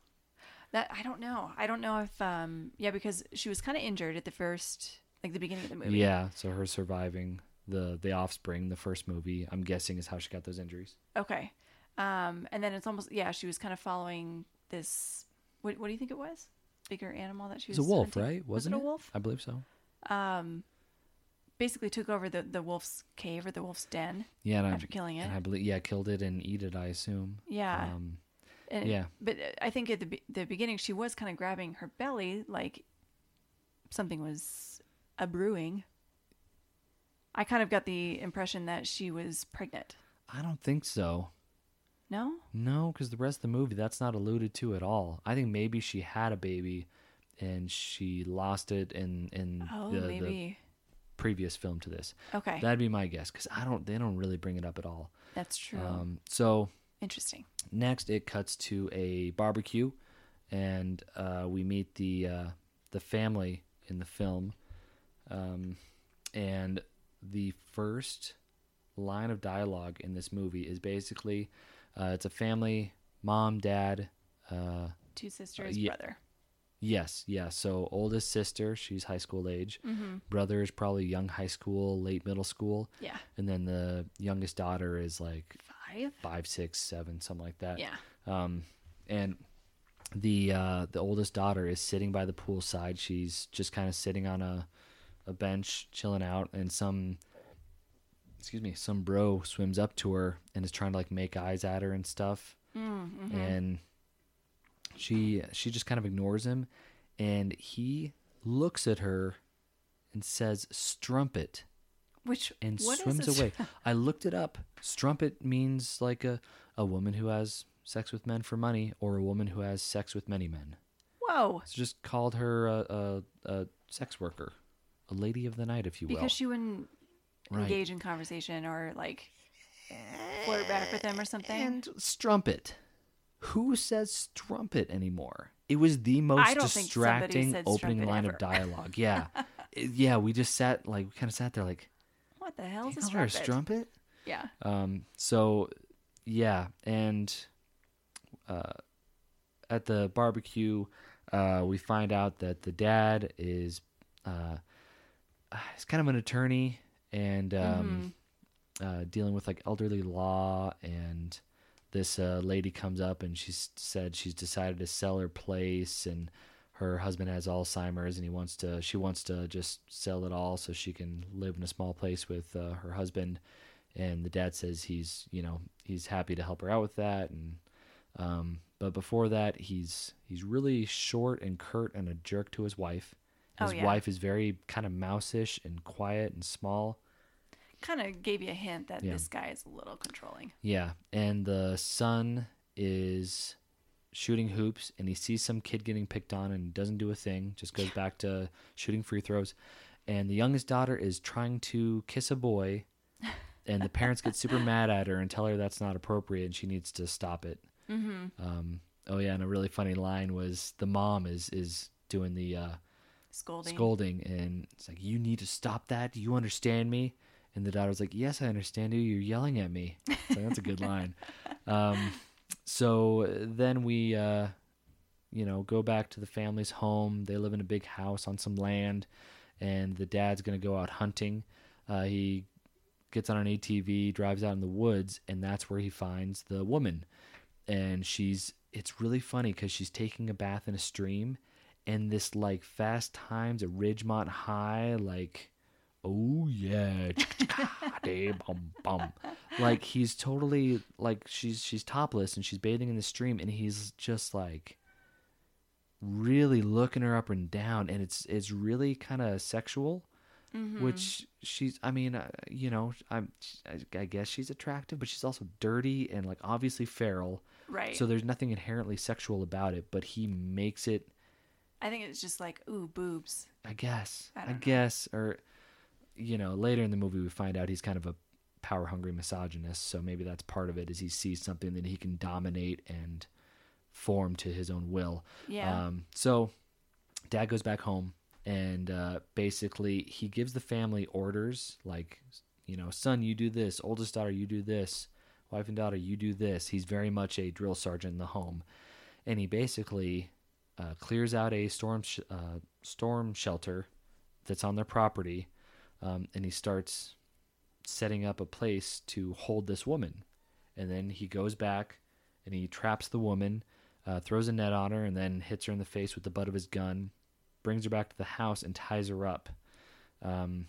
That I don't know. I don't know if um yeah because she was kind of injured at the first like the beginning of the movie. Yeah, so her surviving the the offspring, the first movie, I'm guessing is how she got those injuries. Okay. Um and then it's almost yeah, she was kind of following this what what do you think it was? Bigger animal that she It was a wolf, hunting? right? Was Wasn't it a wolf? I believe so. Um basically took over the the wolf's cave or the wolf's den Yeah, and I, after killing it. and I believe yeah, killed it and eat it. I assume. Yeah. Um, And- yeah. But uh, I think at the be- the beginning she was kind of grabbing her belly like something was a brewing. I kind of got the impression that she was pregnant. I don't think so. No? No, because the rest of the movie that's not alluded to at all. I think maybe she had a baby, and she lost it in in Oh, the, the previous film to this. Okay, That'd be my guess because I don't. They don't really bring it up at all. that's true. Um, so Interesting. next, it cuts to a barbecue, and uh, we meet the uh, the family in the film, um, and the first line of dialogue in this movie is basically, uh, it's a family, mom, dad. Uh, Two sisters, yeah. brother. yes, yeah. So oldest sister, she's high school age. Mm-hmm. Brother is probably young high school, late middle school, Yeah. and then the youngest daughter is like Five. Five, six, seven, something like that. Yeah. Um, and the uh, the oldest daughter is sitting by the poolside. She's just kind of sitting on a a bench, chilling out, and some excuse me, some bro swims up to her and is trying to like make eyes at her and stuff. Mm-hmm. And she she just kind of ignores him, and he looks at her and says, "Strumpet." Which and swims away. I looked it up. Strumpet means like a, a woman who has sex with men for money or a woman who has sex with many men. Whoa! It's just called her a, a, a sex worker, a lady of the night, if you will. Because she wouldn't Right. engage in conversation or like flirt back with him or something. and strumpet. Who says strumpet anymore? It was the most I don't think somebody distracting opening line ever. of dialogue. Yeah. Yeah, we just sat like we kind of sat there like, what the hell is a "Call a strumpet? strumpet? Yeah. Um, so yeah, and uh, at the barbecue, uh, we find out that the dad is uh, he's kind of an attorney and um, uh, dealing with like elderly law. And this uh, lady comes up and she said she's decided to sell her place and her husband has Alzheimer's and he wants to she wants to just sell it all so she can live in a small place with uh, her husband and the dad says he's you know he's happy to help her out with that and um, but before that he's he's really short and curt and a jerk to his wife Oh, his yeah. wife is very kind of mouseish and quiet and small Kind of gave you a hint that Yeah. this guy is a little controlling. yeah and the son is shooting hoops and he sees some kid getting picked on and doesn't do a thing just goes back to shooting free throws. And the youngest daughter is trying to kiss a boy and the parents get super mad at her and tell her that's not appropriate and she needs to stop it. Mm-hmm. um, oh yeah and a really funny line was the mom is is doing the uh, Scolding. scolding and it's like you need to stop that. Do you understand me. And the daughter's like yes i understand you. You're yelling at me. So that's a good line. Um, so then we uh, you know go back to the family's home. They live in a big house on some land and the dad's going to go out hunting. Uh, he gets on an atv drives out in the woods and that's where he finds the woman. And she's it's really funny because she's taking a bath in a stream and this like fast times at ridgemont high like oh yeah chicka-chicka, bum, bum. like he's totally like she's she's topless and she's bathing in the stream and he's just like really looking her up and down and it's it's really kind of sexual Mhm. which she's i mean uh, you know i'm I, I guess she's attractive but she's also dirty and like obviously feral right. so there's nothing inherently sexual about it but he makes it I think it's just like ooh boobs. i guess I i, guess or you know later in the movie we find out he's kind of a power hungry misogynist so maybe that's part of it is he sees something that he can dominate and form to his own will Yeah. um, so dad goes back home and uh, basically he gives the family orders like, you know, son, you do this. Oldest daughter, you do this. Wife and daughter, you do this. He's very much a drill sergeant in the home. And he basically uh, clears out a storm, sh- uh, storm shelter that's on their property. Um, and he starts setting up a place to hold this woman. And then he goes back and he traps the woman uh, throws a net on her, and then hits her in the face with the butt of his gun, brings her back to the house, and ties her up. Um,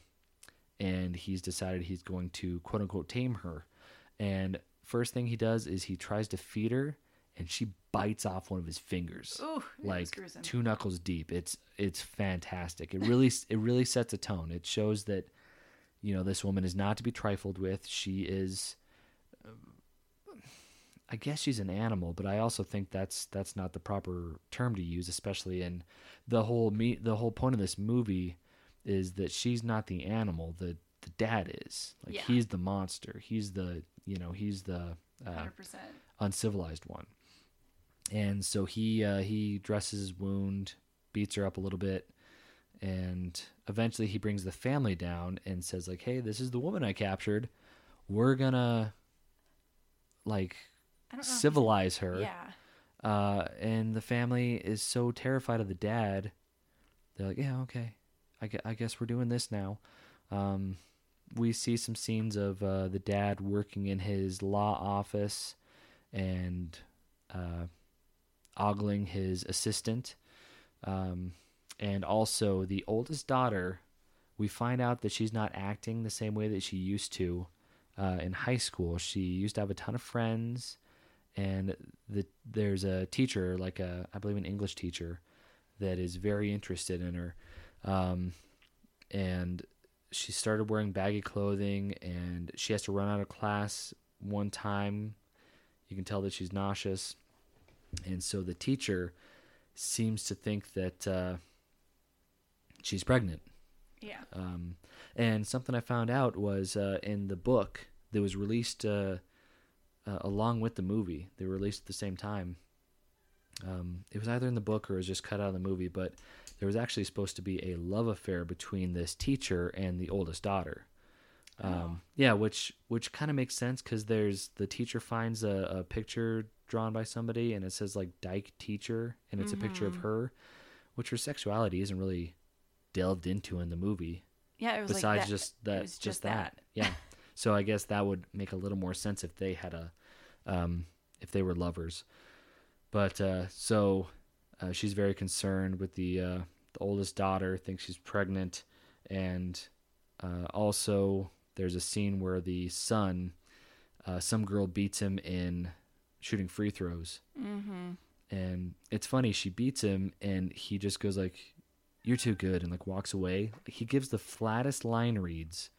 and he's decided he's going to quote unquote tame her. And first thing he does is he tries to feed her, and she bites off one of his fingers, ooh, like two knuckles deep. It's it's fantastic. It really it really sets a tone. It shows that you know this woman is not to be trifled with. She is I guess she's an animal, but I also think that's that's not the proper term to use, especially in the whole me the whole point of this movie is that she's not the animal, the the dad is. Like Yeah. he's the monster. He's the you know, he's the uh, uncivilized one. And so he uh, he dresses his wound, beats her up a little bit, and eventually he brings the family down and says like, "Hey, this is the woman I captured. We're gonna like I don't know. if civilize her." Yeah. Uh, and the family is so terrified of the dad. They're like, "Yeah, okay, I, gue- I guess we're doing this now." Um, we see some scenes of uh, the dad working in his law office and ogling his assistant, um, and also the oldest daughter. We find out that she's not acting the same way that she used to uh, in high school. She used to have a ton of friends and the there's a teacher like a I believe an English teacher that is very interested in her um, and she started wearing baggy clothing and she has to run out of class one time you can tell that she's nauseous and so the teacher seems to think that uh, she's pregnant Yeah. um, and something I found out was uh, in the book that was released uh, uh, along with the movie. They were released at the same time. Um, it was either in the book or it was just cut out of the movie, but there was actually supposed to be a love affair between this teacher and the oldest daughter. Um, Yeah, which which kind of makes sense because there's the teacher finds a, a picture drawn by somebody and it says like Dyke teacher and it's a picture of her, which her sexuality isn't really delved into in the movie Yeah. It was besides like that. just that was just, that. yeah so i guess that would make a little more sense if they had a um if they were lovers but uh so uh, she's very concerned with the uh the oldest daughter thinks she's pregnant and uh also there's a scene where the son uh some girl beats him in shooting free throws Mm-hmm. and it's funny she beats him and he just goes like you're too good and like walks away he gives the flattest line reads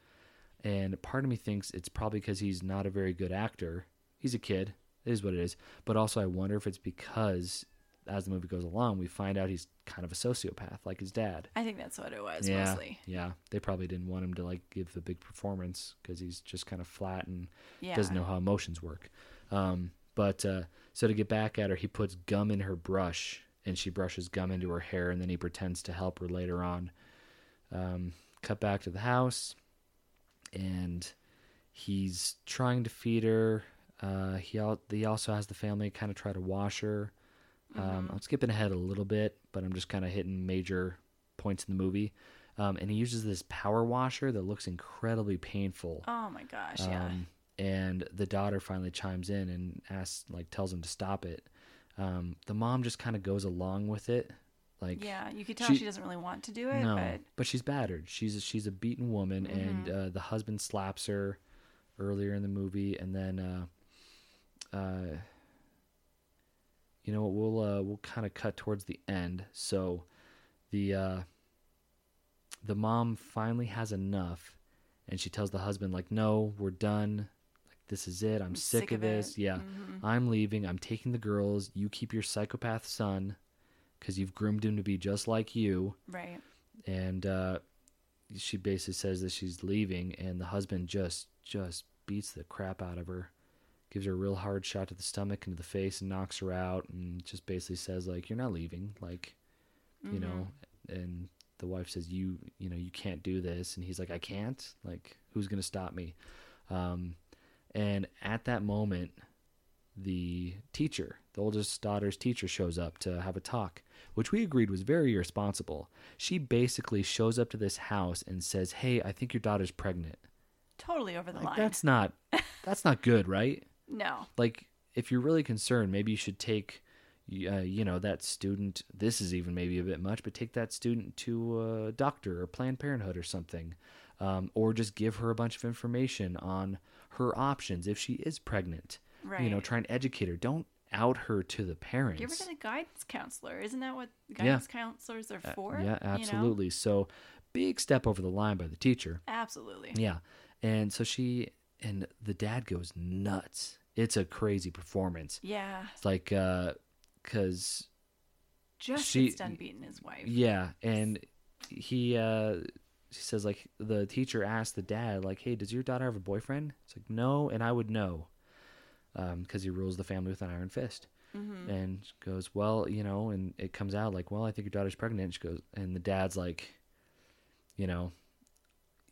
and part of me thinks it's probably because he's not a very good actor he's a kid it is what it is but also i wonder if it's because as the movie goes along we find out he's kind of a sociopath like his dad I think that's what it was yeah mostly. yeah they probably didn't want him to like give a big performance because he's just kind of flat and Yeah. doesn't know how emotions work. Um, but uh, so to get back at her, he puts gum in her brush, and she brushes gum into her hair, and then he pretends to help her later on. Um, cut back to the house, and he's trying to feed her. Uh, he al- he also has the family kind of try to wash her. Um, I'm skipping ahead a little bit, but I'm just kind of hitting major points in the movie. Um, and he uses this power washer that looks incredibly painful. Oh my gosh. Yeah. Um, and the daughter finally chimes in and asks, like, tells him to stop it. Um, the mom just kind of goes along with it, like, yeah. You could tell she- she, doesn't really want to do it, no, but but she's battered. She's a, she's a beaten woman, and Mm-hmm. uh, the husband slaps her earlier in the movie, and then, uh, uh, you know, what, we'll uh, we'll kind of cut towards the end. So, the uh, the mom finally has enough, and she tells the husband, like, "No, we're done. This is it. I'm, sick, of this. it. Yeah, Mhm. I'm leaving. I'm taking the girls. You keep your psychopath son." Because you've groomed him to be just like you, right. and uh, she basically says that she's leaving, and the husband just just beats the crap out of her, gives her a real hard shot to the stomach and to the face, and knocks her out, and just basically says like, "You're not leaving," like, you know, and the wife says, "You you know you can't do this," and he's like, "I can't. Like, who's gonna stop me?" Um, and at that moment, the teacher, the oldest daughter's teacher, shows up to have a talk, which we agreed was very irresponsible. She basically shows up to this house and says, "Hey, I think your daughter's pregnant." Totally over the Like, line. that's not that's not good, right? no. Like, if you're really concerned, maybe you should take, uh, you know, that student. This is even maybe a bit much, but take that student to a doctor or Planned Parenthood or something, um, or just give her a bunch of information on her options if she is pregnant. Right. You know, try and educate her. Don't out her to the parents. Give her to the guidance counselor. Isn't that what Yeah. guidance counselors are for? yeah, you know? absolutely. So, big step over the line by the teacher. Absolutely. Yeah. And so she and the dad goes nuts. it's a crazy performance. Yeah. It's like uh because Just She- done beating his wife. yeah, and he uh he says like the teacher asked the dad like, "Hey, does your daughter have a boyfriend?" It's like, "No," and I would know, um, because he rules the family with an iron fist. Mm-hmm. And she goes, "Well, you know," and it comes out like, "Well, I think your daughter's pregnant." And she goes, and the dad's like, "You know,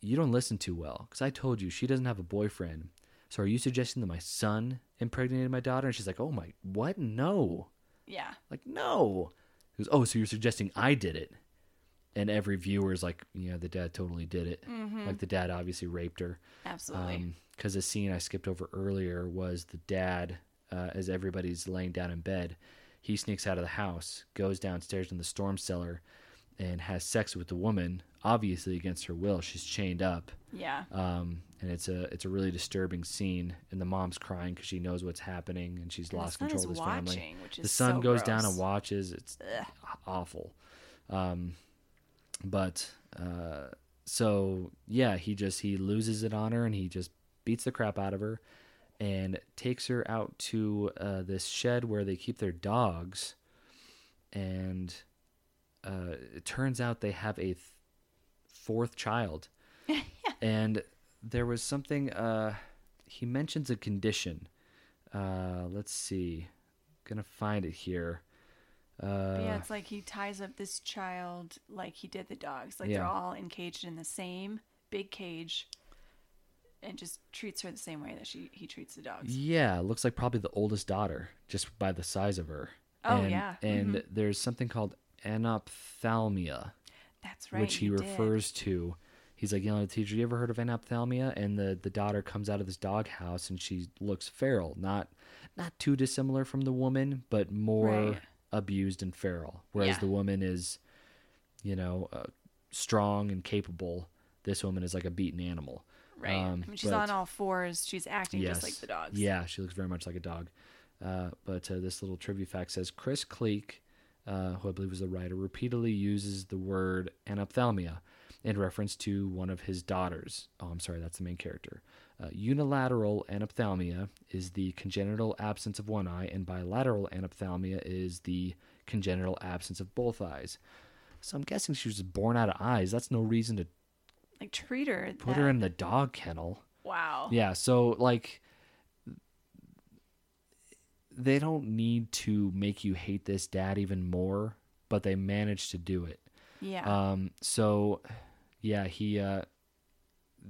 you don't listen too well because I told you she doesn't have a boyfriend. So are you suggesting that my son impregnated my daughter?" And she's like, "Oh my, what? No." Yeah. Like, no. He goes, oh, so you're suggesting I did it? And every viewer is like, yeah, the dad totally did it. Mm-hmm. Like the dad obviously raped her. Absolutely. Because the scene I skipped over earlier was the dad, uh, as everybody's laying down in bed, he sneaks out of the house, goes downstairs in the storm cellar, and has sex with the woman, obviously against her will. She's chained up. yeah. Um, and it's a it's a really disturbing scene, and the mom's crying because she knows what's happening and she's And lost control of his watching, family. The son so goes down and watches. It's Ugh. awful. Um, but uh, so yeah, he just he loses it on her and he just beats the crap out of her and takes her out to uh, this shed where they keep their dogs. And uh, it turns out they have a th- fourth child. And there was something uh, he mentions a condition. Uh, let's see, gonna find it here. Uh, yeah, it's like he ties up this child like he did the dogs. Like they're all encaged in the same big cage, and just treats her the same way that she he treats the dogs. Yeah, looks like probably the oldest daughter, just by the size of her. Oh, and, yeah. And there's something called anophthalmia, That's right. which he, did. refers to. He's like, yelling at the teacher, you ever heard of anophthalmia? And the, the daughter comes out of this doghouse and she looks feral, not not too dissimilar from the woman, but more Right. Abused and feral. Whereas Yeah. the woman is, you know, uh, strong and capable. This woman is like a beaten animal. Right. Um, I mean, she's but- on all fours. She's acting just like the dogs. Yeah, she looks very much like a dog. Uh, but uh, this little trivia fact says Chris Cleek, uh, who I believe was the writer, repeatedly uses the word anophthalmia in reference to one of his daughters. Oh, I'm sorry, that's the main character. Uh, unilateral anophthalmia is the congenital absence of one eye, and bilateral anophthalmia is the congenital absence of both eyes. So I'm guessing she was just born out of eyes. That's no reason to Like treat her. put that- her in the dog kennel. Wow. Yeah, so like they don't need to make you hate this dad even more, but they managed to do it. Yeah. Um so yeah, he uh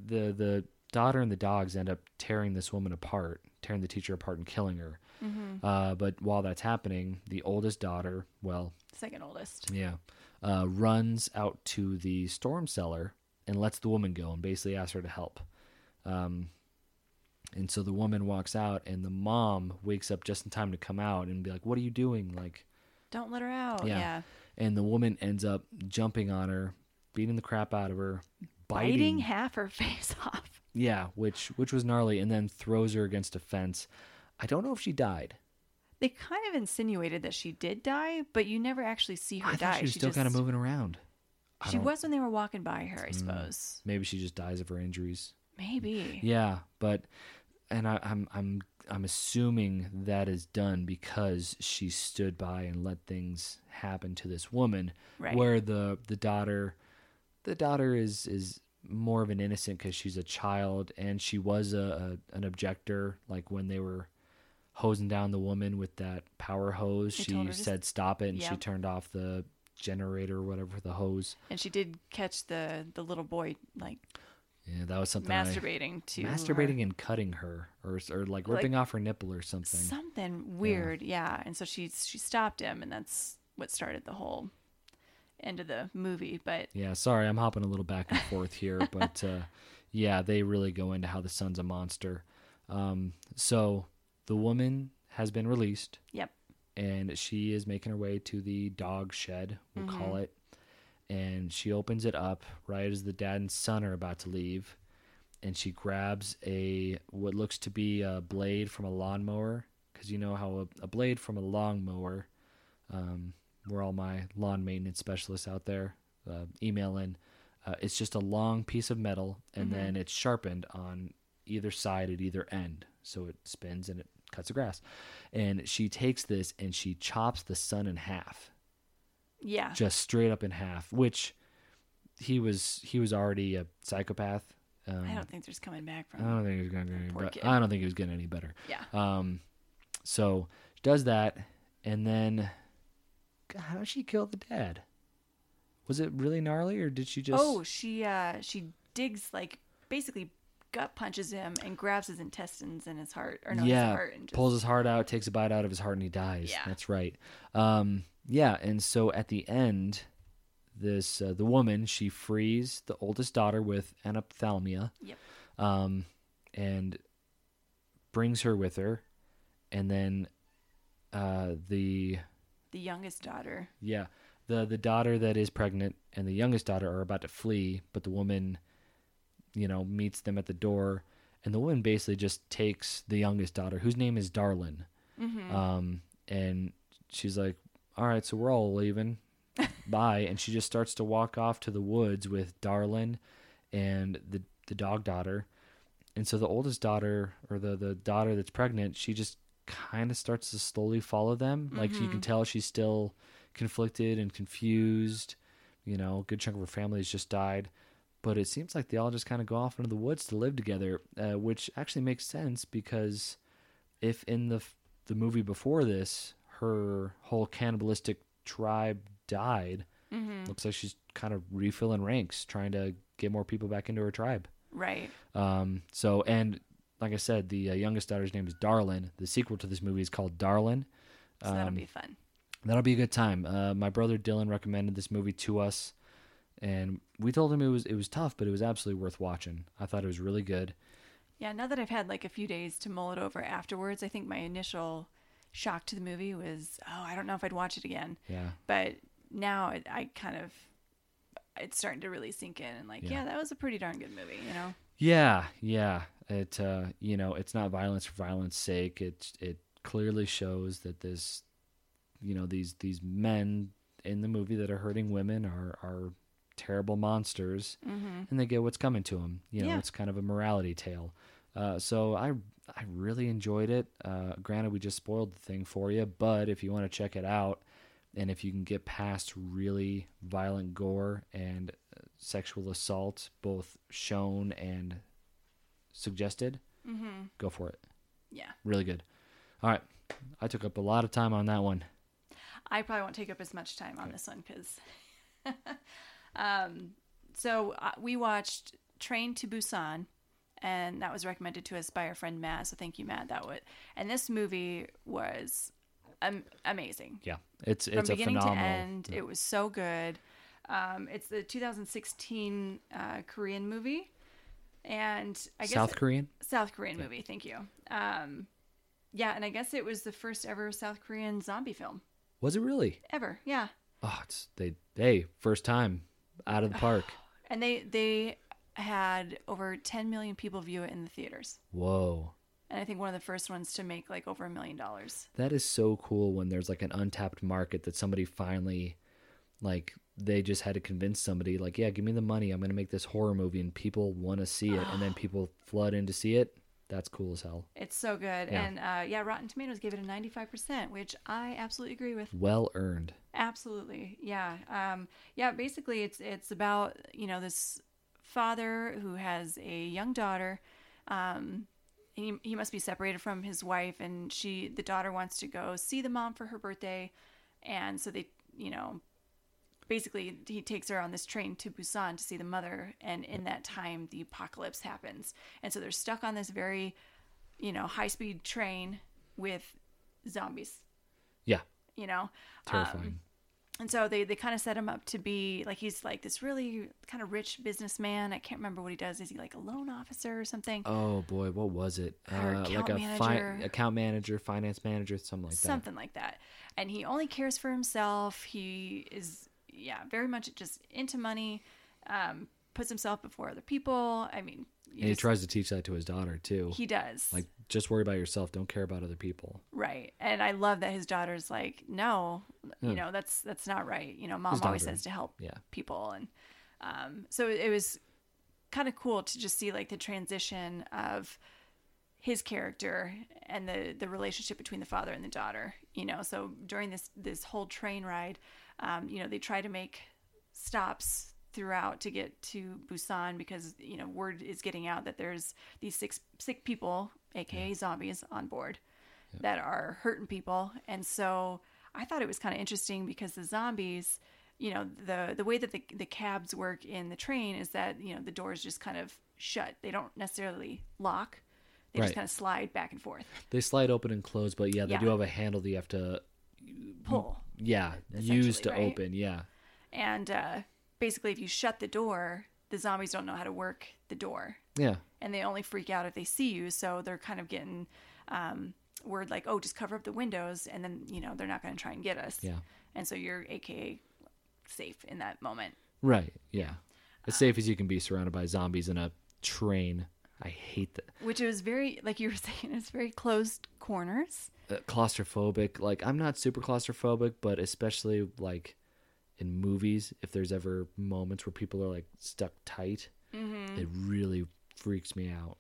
the the daughter and the dogs end up tearing this woman apart, tearing the teacher apart and killing her. mm-hmm. Uh but while that's happening, the oldest daughter, well, Second oldest. yeah, uh runs out to the storm cellar and lets the woman go and basically asks her to help. Um and so the woman walks out, and the mom wakes up just in time to come out and be like, "What are you doing?" Like, Don't let her out. Yeah. Yeah. and the woman ends up jumping on her, beating the crap out of her, Biting. biting, half her face off. yeah, which which was gnarly, and then throws her against a fence. I don't know if she died. They kind of insinuated that she did die, but you never actually see her I die. she was still kind of moving around. I She was when they were walking by her, I Mm. suppose. Maybe she just dies of her injuries. Maybe. Yeah, but and I, I'm I'm I'm assuming that is done because she stood by and let things happen to this woman. Right. Where the the daughter, the daughter is is more of an innocent because she's a child and she was a, a an objector. Like when they were hosing down the woman with that power hose, They she her to- said stop it and she turned off the generator or whatever the hose. And she did catch the the little boy like Yeah, that was something. I- masturbating to her. masturbating and cutting her or or like ripping off her nipple or something. something weird yeah and so she she stopped him and that's what started the whole end of the movie but Yeah, sorry, I'm hopping a little back and forth here, but uh, yeah, they really go into how the son's a monster. Um, so the woman has been released, yep and she is making her way to the dog shed, we'll call Mm-hmm. it, and she opens it up right as the dad and son are about to leave, and she grabs a what looks to be a blade from a lawnmower, because you know how a, a blade from a lawnmower. Um, we're all my lawn maintenance specialists out there. Uh, email in. Uh, it's just a long piece of metal, and then it's sharpened on either side at either end, so it spins and it cuts the grass, and she takes this and she chops the son in half, Yeah. just straight up in half. Which he was he was already a psychopath. Um, I don't think there's coming back from. I don't think he was gonna get any better. I don't think he was getting any better. Yeah. Um, so she does that, and then God, how did she kill the dad? Was it really gnarly, or did she just? Oh, she uh she digs like basically gut punches him and grabs his intestines and his heart or no yeah, his heart and just pulls his heart out, takes a bite out of his heart, and he dies. Yeah. That's right. Um, yeah, and so at the end, this uh, the woman she frees the oldest daughter with anophthalmia. Yep. Um, and brings her with her, and then uh, the the youngest daughter. Yeah. The the daughter that is pregnant and the youngest daughter are about to flee, but the woman, you know, meets them at the door and the woman basically just takes the youngest daughter, whose name is Darlin. Mm-hmm. Um and she's like, All right, so we're all leaving. Bye. And she just starts to walk off to the woods with Darlin and the the dog daughter. And so the oldest daughter or the, the daughter that's pregnant, she just kind of starts to slowly follow them. Like you can tell she's still conflicted and confused. You know, a good chunk of her family has just died. But it seems like they all just kind of go off into the woods to live together, uh, which actually makes sense because if in the the movie before this, her whole cannibalistic tribe died, Mm-hmm. looks like she's kind of refilling ranks, trying to get more people back into her tribe. Right. Um, so, and like I said, the uh, youngest daughter's name is Darlin. The sequel to this movie is called Darlin. So that'll Um, be fun. That'll be a good time. Uh, my brother Dylan recommended this movie to us, and we told him it was it was tough, but it was absolutely worth watching. I thought it was really good. Yeah, now that I've had like a few days to mull it over afterwards, I think my initial shock to the movie was, oh, I don't know if I'd watch it again. Yeah, But now it, I kind of, it's starting to really sink in and like, Yeah. yeah. that was a pretty darn good movie, you know? yeah, yeah. It uh, you know it's not violence for violence sake. It it clearly shows that this, you know, these these men in the movie that are hurting women are are terrible monsters. Mm-hmm. and they get what's coming to them. You know, Yeah. it's kind of a morality tale. Uh, so I I really enjoyed it. Uh, granted, we just spoiled the thing for you, but if you want to check it out, and if you can get past really violent gore and uh, sexual assault, both shown and suggested, Mm-hmm. go for it. Yeah. Really good. All right, I took up a lot of time on that one. I probably won't take up as much time on this one because. um, so uh, we watched Train to Busan, and that was recommended to us by our friend Matt. So thank you, Matt. That would, and this movie was um, amazing Yeah, it's from it's a beginning phenomenal. to end. It was so good. Um, it's the 2016 uh, Korean movie, and I guess South it- Korean. South Korean movie. Thank you. Um, yeah, and I guess it was the first ever South Korean zombie film Was it really? ever. Yeah, Oh, it's they. Hey, first time out of the park. and they they had over 10 million people view it in the theaters, Whoa. and I think one of the first ones to make like over a million dollars. That is so cool when there's like an untapped market that somebody finally like they just had to convince somebody like, yeah, give me the money. I'm going to make this horror movie and people want to see it and then people flood in to see it. That's cool as hell. It's so good, Yeah. and uh, yeah, Rotten Tomatoes gave it a 95%, which I absolutely agree with. Well earned. Absolutely, yeah, um, yeah. Basically, it's it's about you know this father who has a young daughter. Um, he he must be separated from his wife, and she the daughter wants to go see the mom for her birthday, and so they you know basically he takes her on this train to Busan to see the mother, and in that time the apocalypse happens, and so they're stuck on this very you know high speed train with zombies. Yeah. You know, Terrifying. Um, and so they, they kind of set him up to be like he's like this really kind of rich businessman. I can't remember what he does. Is he like a loan officer or something? oh boy, what was it? Uh, like a manager. account manager, finance manager, something like that. something like that. And he only cares for himself. He is yeah, very much just into money. Um, puts himself before other people. I mean, And he tries to teach that to his daughter too. he does. like just worry about yourself, don't care about other people. Right. And I love that his daughter's like, no, you know, that's that's not right. You know, mom always says to help Yeah. people and um so it was kind of cool to just see like the transition of his character and the the relationship between the father and the daughter. You know, so during this this whole train ride, um, you know, they try to make stops throughout to get to Busan because you know word is getting out that there's these six sick people, aka zombies, on board that are hurting people, and so I thought it was kind of interesting because the zombies, you know, the the way that the the cabs work in the train is that you know the doors just kind of shut; they don't necessarily lock. They Right. just kind of slide back and forth. They slide open and close, but yeah, they do have a handle that you have to, Pull. yeah, use to right? open. Yeah, And uh, basically, if you shut the door, the zombies don't know how to work the door. yeah, And they only freak out if they see you. So they're kind of getting um, word like, oh, just cover up the windows. And then, you know, they're not going to try and get us. yeah. And so you're AKA safe in that moment. Right. Yeah. As safe as you can be surrounded by zombies in a train. I hate that. Which was very, like you were saying, it's very closed corners. Uh, claustrophobic. Like I'm not super claustrophobic, but especially like in movies, if there's ever moments where people are like stuck tight, Mm-hmm. it really freaks me out.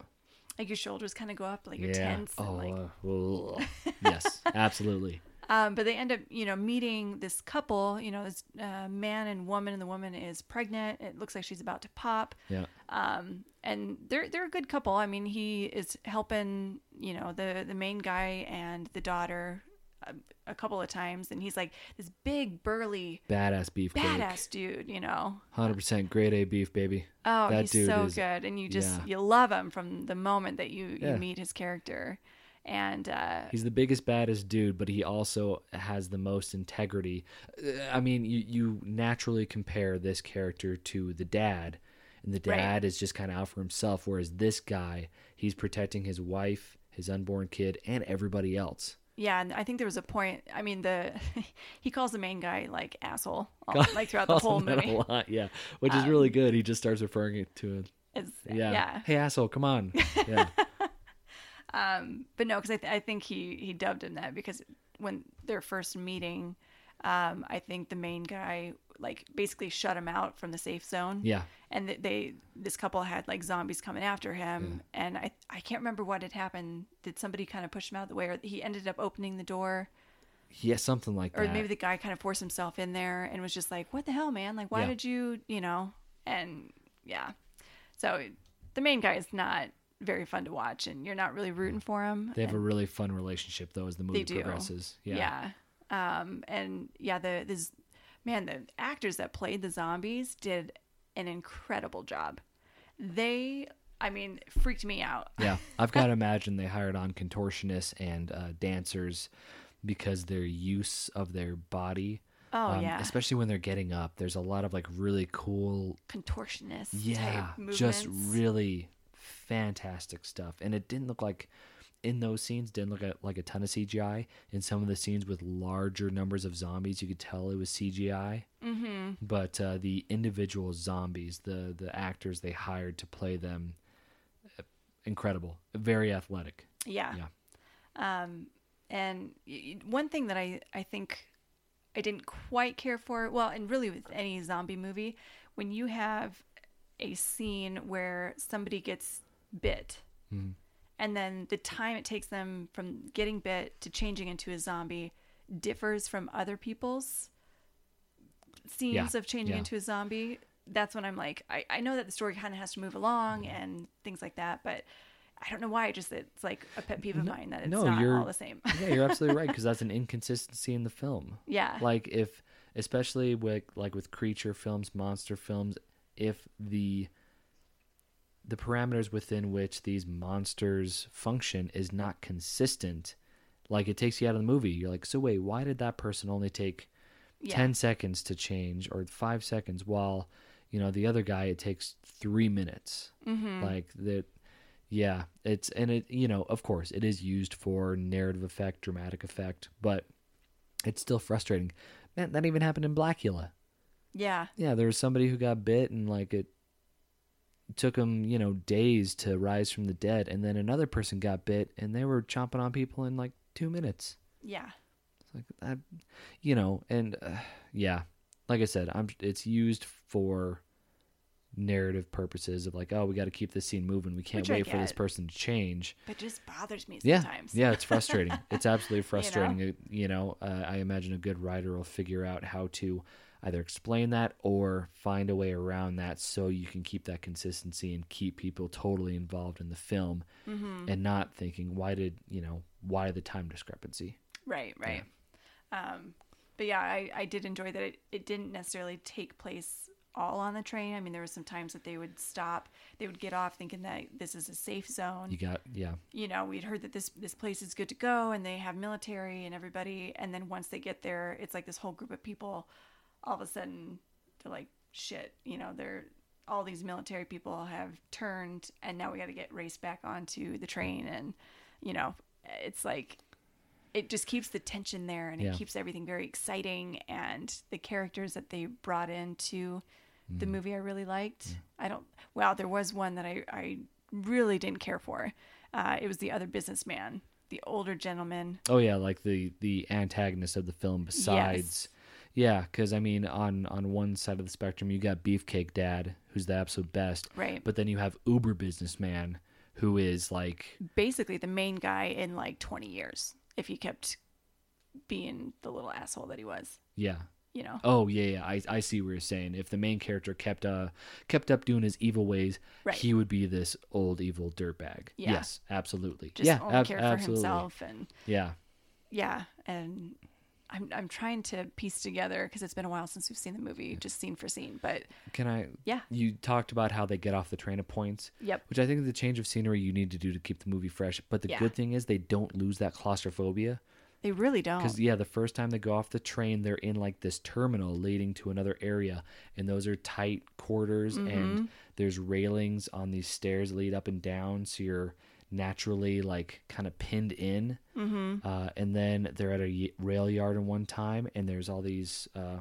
Like your shoulders kind of go up, like you're yeah. tense. Oh. And like, uh, yes. Absolutely. Um, but they end up, you know, meeting this couple, you know, this uh, man and woman, and the woman is pregnant. It looks like she's about to pop. Yeah. Um, and they're they're a good couple. I mean, he is helping, you know, the the main guy and the daughter a, a couple of times, and he's like this big burly Badass beef, badass dude, you know. Hundred percent grade A beef, baby. Oh, That he's so is- good, and you just yeah. you love him from the moment that you Yeah. you meet his character, and uh, He's the biggest, baddest dude, but he also has the most integrity. Uh, I mean, you, you naturally compare this character to the dad, and the Right. dad is just kind of out for himself, whereas this guy, he's protecting his wife, his unborn kid, and everybody else. Yeah, and I think there was a point. I mean, the he calls the main guy like asshole, all, like throughout the whole movie. a lot, yeah, which is really good. He just starts referring it to him. Yeah. yeah. Hey, asshole, come on. Yeah. Um, but no, because I, th- I think he he dubbed him that because when their first meeting, um, I think the main guy like basically shut him out from the safe zone. yeah. And th- they this couple had like zombies coming after him, and I I can't remember what had happened. Did somebody kind of push him out of the way, or he ended up opening the door? Yeah, something like or that. Or maybe the guy kind of forced himself in there and was just like, "What the hell, man? Like, why Yeah. did you, you know?" And yeah, so the main guy is not very fun to watch, and you're not really rooting for them. they have a really fun relationship, though, as the movie progresses. Yeah. yeah, um, and yeah, the this man, the actors that played the zombies did an incredible job. They, I mean, freaked me out. Yeah, I've got to imagine they hired on contortionists and uh, dancers because their use of their body. Oh um, yeah, especially when they're getting up. There's a lot of like really cool, contortionist yeah, just really fantastic stuff. And it didn't look like in those scenes didn't look at like a ton of CGI. In some of the scenes with larger numbers of zombies, you could tell it was CGI. Mm-hmm. But uh, the individual zombies, the the actors they hired to play them, uh, incredible, very athletic. Yeah. Yeah. Um, and one thing that I, I think I didn't quite care for, well, and really with any zombie movie, when you have a scene where somebody gets bit, hmm. and then the time it takes them from getting bit to changing into a zombie differs from other people's scenes Yeah, of changing yeah. into a zombie. That's when I'm like, I, I know that the story kind of has to move along and things like that, but I don't know why. Just it's like a pet peeve of mine that it's no, not you're- all the same. yeah, you're absolutely right because that's an inconsistency in the film. yeah, Like if, especially with like with creature films, monster films, if the the parameters within which these monsters function is not consistent, like it takes you out of the movie. You're like, so wait, why did that person only take yeah, 10 seconds to change or 5 seconds while you know the other guy it takes 3 minutes? Mm-hmm. like that yeah it's and it you know of course it is used for narrative effect dramatic effect but it's still frustrating. Man that even happened in Blacula. Yeah, yeah there was somebody who got bit and like it took them you know days to rise from the dead and then another person got bit and they were chomping on people in like 2 minutes yeah, it's like that, you know, and uh, yeah, like I said, I'm. It's used for narrative purposes of like, oh, we got to keep this scene moving. We can't Which wait for this person to change. But it just bothers me Yeah, sometimes. yeah, it's frustrating. it's absolutely frustrating. Uh, You know, uh, I imagine a good writer will figure out how to either explain that or find a way around that so you can keep that consistency and keep people totally involved in the film Mm-hmm. and not thinking why did you know why the time discrepancy Right, right. Um, but yeah, I, I did enjoy that it, it didn't necessarily take place all on the train. I mean, there were some times that they would stop, they would get off thinking that this is a safe zone. you got yeah you know, we'd heard that this this place is good to go and they have military and everybody and then once they get there, it's like this whole group of people all of a sudden they're like shit, you know, they're all these military people have turned and now we got to get raced back onto the train and you know, it's like it just keeps the tension there and Yeah. it keeps everything very exciting and the characters that they brought into the Mm. movie I really liked. I don't wow, there was one that I I really didn't care for. Uh, it was the other businessman, the older gentleman. oh yeah like the the antagonist of the film besides yeah because i mean on on one side of the spectrum you got beefcake dad who's the absolute best Right. but then you have uber businessman who is like Basically the main guy in like 20 years if he kept being the little asshole that he was, yeah you know. Oh yeah, yeah. I I see what you're saying. If the main character kept uh kept up doing his evil ways, Right. he would be this old evil dirtbag. Yeah. Yes, absolutely. Just yeah, only ab- care for absolutely. himself and Yeah, yeah, and I'm I'm trying to piece together because it's been a while since we've seen the movie, just scene for scene. But can I? Yeah. You talked about how they get off the train of points, yep, which I think is the change of scenery you need to do to keep the movie fresh. But the Yeah. good thing is they don't lose that claustrophobia. they really don't. Because yeah, the first time they go off the train, they're in like this terminal leading to another area, and those are tight quarters, Mm-hmm. and there's railings on these stairs lead up and down, so you're naturally like kind of pinned in. Mm-hmm. Uh, and then they're at a y- rail yard in one time, and there's all these uh,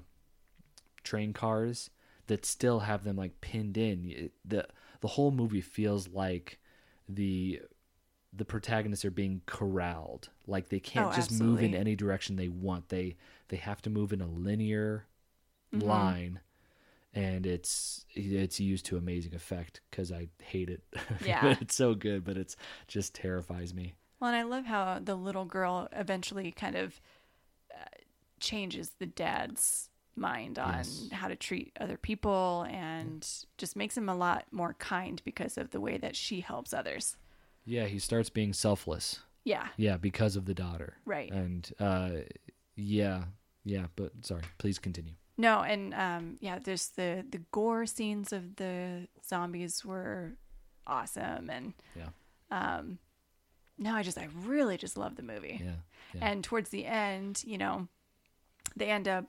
train cars that still have them like pinned in. Y- the The whole movie feels like the the protagonists are being corralled like they can't Oh, just move in any direction they want they they have to move in a linear Mm-hmm. line and it's it's used to amazing effect because i hate it Yeah. it's so good but it's just terrifies me Well, and I love how the little girl eventually kind of uh, changes the dad's mind on Yes. how to treat other people and just makes him a lot more kind because of the way that she helps others. yeah he starts being selfless Yeah, yeah because of the daughter right. and uh yeah yeah but sorry please continue No, and um, yeah, there's the the gore scenes of the zombies were awesome, and yeah um, no, I just I really just love the movie. yeah yeah And towards the end, you know, they end up,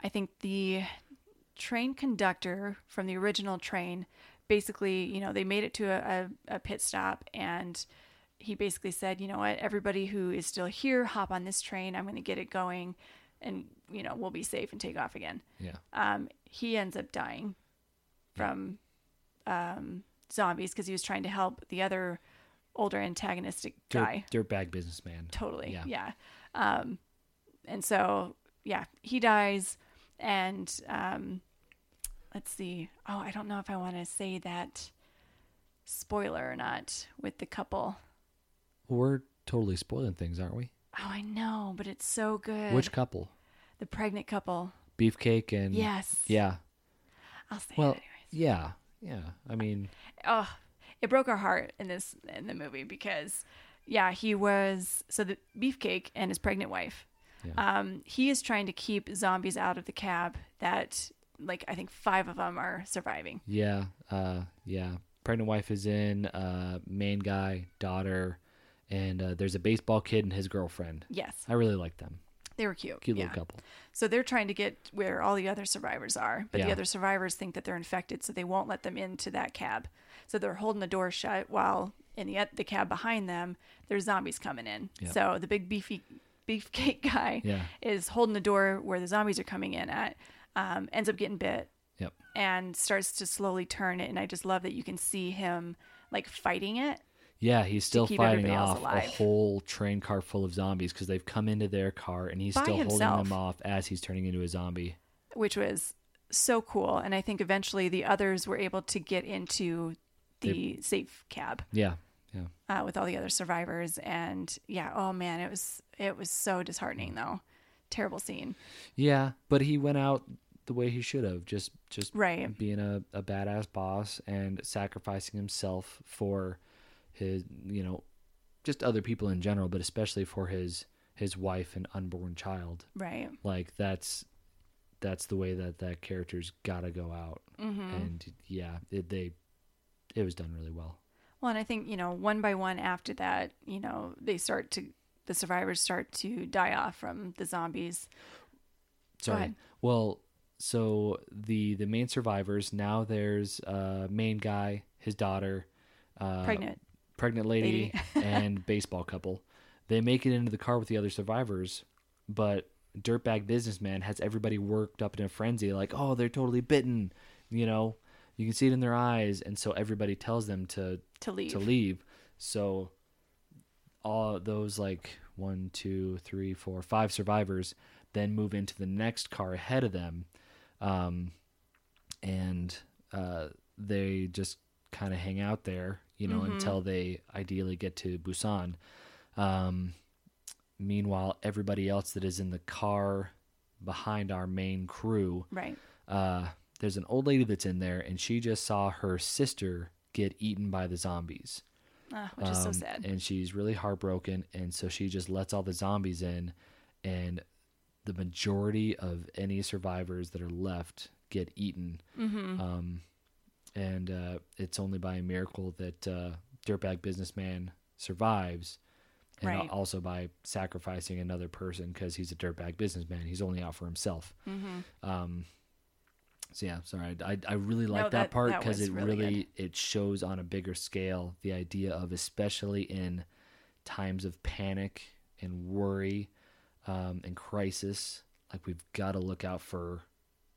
I think the train conductor from the original train basically, you know, they made it to a, a, a pit stop and he basically said, you know what, everybody who is still here, hop on this train. I'm going to get it going and, you know, we'll be safe and take off again. yeah. Um, he ends up dying from um, zombies because he was trying to help the other older antagonistic guy. Dirt, dirtbag businessman. Totally Yeah. yeah, um and so yeah he dies and um let's see. Oh i don't know if i want to say that spoiler or not with the couple. We're totally spoiling things aren't we oh i know but it's so good. Which couple? The pregnant couple. Beefcake and yes. Yeah. I'll say well it anyways. yeah yeah. I mean oh it broke our heart in this in the movie because yeah he was so the beefcake and his pregnant wife Yeah. um he is trying to keep zombies out of the cab that like i think five of them are surviving. Yeah uh yeah. Pregnant wife is in uh main guy daughter and uh, there's a baseball kid and his girlfriend. Yes. I really like them. They were cute. Cute yeah. little couple. So they're trying to get where all the other survivors are but the other survivors think that they're infected so they won't let them into that cab. So they're holding the door shut while in the the cab behind them there's zombies coming in. Yeah. so the big beefy beefcake guy Yeah. is holding the door where the zombies are coming in at um, ends up getting bit yep. and starts to slowly turn it and i just love that you can see him like fighting it yeah he's still fighting off a whole train car full of zombies because they've come into their car and he's By still holding them off as he's turning into a zombie which was so cool. And I think eventually the others were able to get into the safe cab Yeah, yeah. uh, with all the other survivors. And yeah, oh man, it was it was so disheartening though. Terrible scene. Yeah, but he went out the way he should have, just just Right. being a, a badass boss and sacrificing himself for his, you know, just other people in general, but especially for his his wife and unborn child. Right. Like that's that's the way that that character's got to go out. Mm-hmm. And yeah, it, they it was done really well. Well, and I think, you know, one by one after that, you know, they start to, the survivors start to die off from the zombies. Sorry. Well, so the the main survivors now there's uh main guy, his daughter, uh Pregnant. Pregnant lady, Lady. and baseball couple. They make it into the car with the other survivors, but dirtbag businessman has everybody worked up in a frenzy, like, oh, they're totally bitten, you know, you can see it in their eyes, and so everybody tells them to To leave. to leave. So all those like one, two, three, four, five survivors then move into the next car ahead of them, um, and uh, they just kind of hang out there, you know, until they ideally get to Busan. Um, meanwhile, everybody else that is in the car behind our main crew Right. uh, there's an old lady that's in there, and she just saw her sister get eaten by the zombies. Ah, which is so Um, sad. And she's really heartbroken, and so she just lets all the zombies in, and the majority of any survivors that are left get eaten. Mm-hmm. Um, and uh, it's only by a miracle that uh, Dirtbag Businessman survives, and Right. also by sacrificing another person because he's a dirtbag businessman. He's only out for himself. Mm-hmm. Um, so yeah, sorry, I I really like No, that, that- part because it really really it shows on a bigger scale the idea of especially in times of panic and worry um, and crisis, like we've got to look out for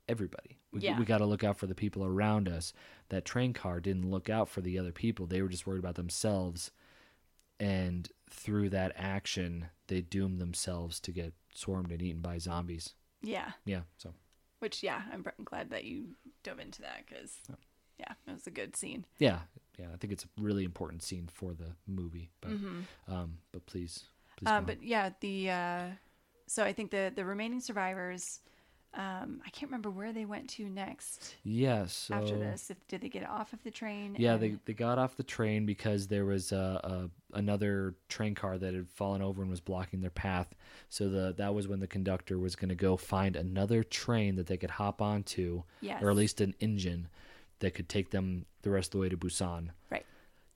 everybody. We, Yeah. we got to look out for the people around us. That train car didn't look out for the other people; they were just worried about themselves, and through that action, they doomed themselves to get swarmed and eaten by zombies. Yeah. Yeah, so. Which, yeah, I'm glad that you dove into that because, yeah, it was a good scene. Yeah, yeah, I think it's a really important scene for the movie. But um, but please, please. Uh, but yeah, the uh, so I think the the remaining survivors, um, I can't remember where they went to next yeah, so after this. If did they get off of the train? yeah, and- they they got off the train because there was a, a another train car that had fallen over and was blocking their path. So the that was when the conductor was going to go find another train that they could hop onto, yes, or at least an engine that could take them the rest of the way to Busan. right.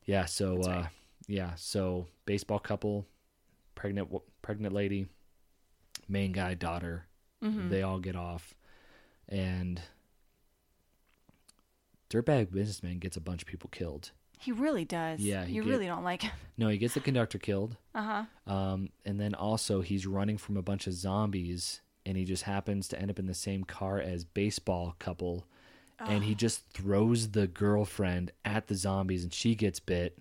Yeah, so uh, right. yeah, so baseball couple, pregnant pregnant lady, main guy daughter, Mm-hmm. they all get off, and dirtbag businessman gets a bunch of people killed. He really does. Yeah, you get- really don't like him. No, he gets the conductor killed, Uh huh. um, and then also he's running from a bunch of zombies, and he just happens to end up in the same car as baseball couple, and he just throws the girlfriend at the zombies, and she gets bit.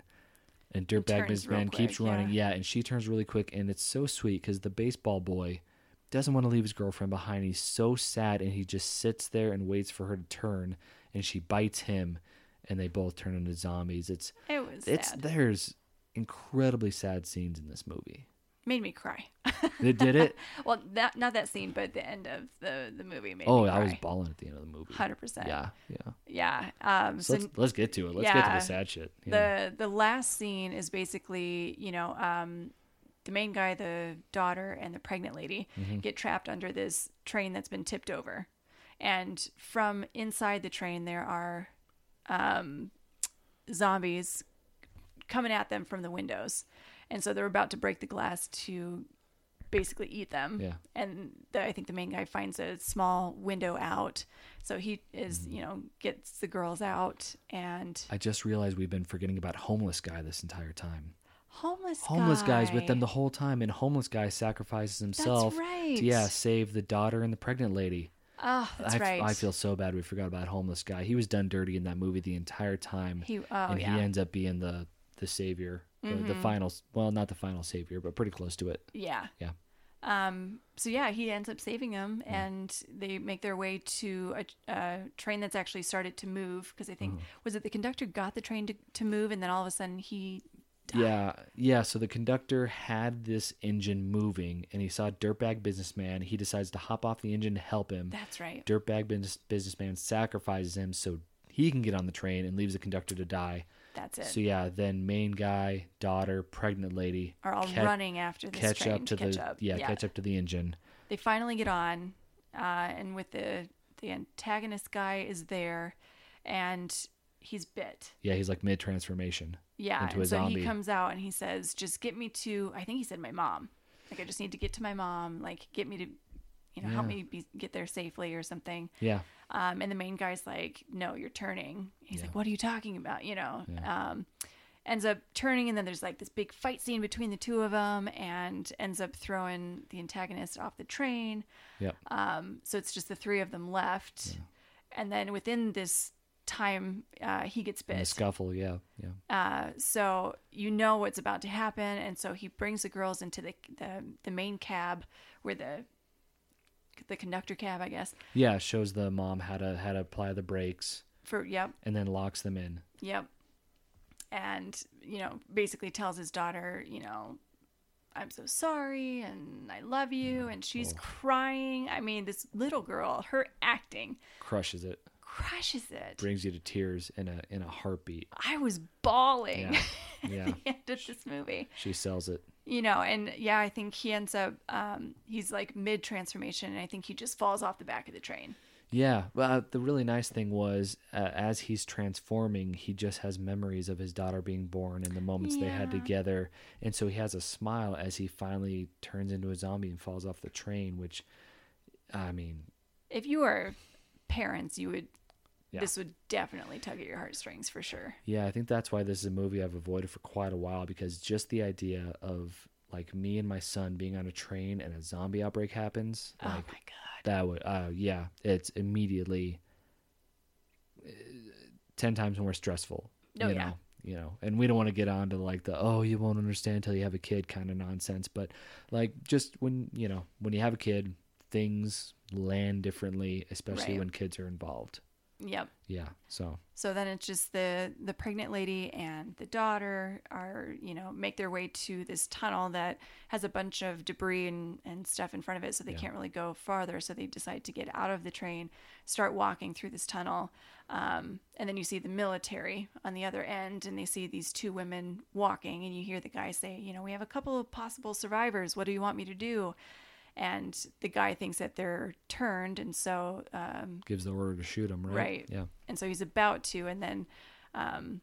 And dirtbag businessman keeps running, yeah. yeah, and she turns really quick, and it's so sweet because the baseball boy doesn't want to leave his girlfriend behind. He's so sad, and he just sits there and waits for her to turn, and she bites him, and they both turn into zombies. It's It was it's sad. there's incredibly sad scenes in this movie. made me cry. It did it. well, that not that scene, but the end of the the movie made oh, I was bawling at the end of the movie. Hundred percent. Yeah, yeah. Yeah. Um. So So, let's let's get to it. Let's get to the sad shit. Yeah. the the last scene is basically you know um the main guy the daughter and the pregnant lady Mm-hmm. get trapped under this train that's been tipped over and from inside the train there are um zombies coming at them from the windows and so they're about to break the glass to basically eat them Yeah. and the, i think the main guy finds a small window out so he is Mm-hmm. you know gets the girls out and I just realized we've been forgetting about homeless guy this entire time. Homeless Homeless guy. guy's with them the whole time, and homeless guy sacrifices himself right. to yeah save the daughter and the pregnant lady. oh that's I, right I feel so bad we forgot about homeless guy. He was done dirty in that movie the entire time, he oh and yeah he ends up being the the savior, the, the final. Well, not the final savior, but pretty close to it. yeah Yeah. Um, so yeah, he ends up saving them, and they make their way to a, a train that's actually started to move because I think Mm-hmm. was it the conductor got the train to, to move, and then all of a sudden he Yeah, yeah. So the conductor had this engine moving, and he saw a dirtbag businessman. He decides to hop off the engine to help him. that's right. Dirtbag business, businessman sacrifices him so he can get on the train and leaves the conductor to die. That's it. So yeah, then main guy, daughter, pregnant lady Are all ca- running after this catch train up to catch the up. yeah, catch up to the engine. They finally get on, uh, and with the the antagonist guy is there, and he's bit. Yeah, he's like mid transformation. Yeah, into and so zombie. he comes out and he says, "Just get me to." I think he said my mom. Like I just need to get to my mom. Like get me to, you know, help me be, get there safely or something. Yeah, Um, and the main guy's like, "No, you're turning." He's Yeah. like, "What are you talking about?" You know. Yeah. Um, ends up turning, and then there's like this big fight scene between the two of them, and ends up throwing the antagonist off the train. yep. Um, so it's just the three of them left, and then within this time, uh, he gets In the bit. scuffle. Yeah, yeah. Uh, so you know what's about to happen, and so he brings the girls into the the, the main cab where the the conductor cab, I guess. Yeah, shows the mom how to how to apply the brakes For yep, and then locks them in. yep, and you know basically tells his daughter, you know, I'm so sorry and I love you, and she's Oh. crying. I mean, this little girl, her acting Crushes it. Crushes it. Brings you to tears in a in a heartbeat. I was bawling Yeah. at Yeah. the end of this movie. She sells it. you know and yeah i think he ends up um he's like mid transformation and i think he just falls off the back of the train Yeah, well, the really nice thing was, uh, as he's transforming, he just has memories of his daughter being born and the moments they had together, and so he has a smile as he finally turns into a zombie and falls off the train. Which, I mean, if you were parents you would Yeah. this would definitely tug at your heartstrings for sure yeah, I think that's why this is a movie I've avoided for quite a while because just the idea of like me and my son being on a train and a zombie outbreak happens, oh like my god that would, uh, yeah, it's immediately uh, ten times more stressful. Oh, you yeah. know, you know, and we don't want to get on to like the oh you won't understand until you have a kid kind of nonsense, but like just when you know when you have a kid, things land differently, especially Right. when kids are involved. Yep. Yeah, so. So then it's just the the pregnant lady and the daughter are you know make their way to this tunnel that has a bunch of debris and, and stuff in front of it so they Yeah. can't really go farther so they decide to get out of the train start walking through this tunnel um, and then you see the military on the other end and they see these two women walking and you hear the guy say you know we have a couple of possible survivors. What do you want me to do and the guy thinks that they're turned and so um, gives the order to shoot him, right? Right. Yeah. and so he's about to and then um,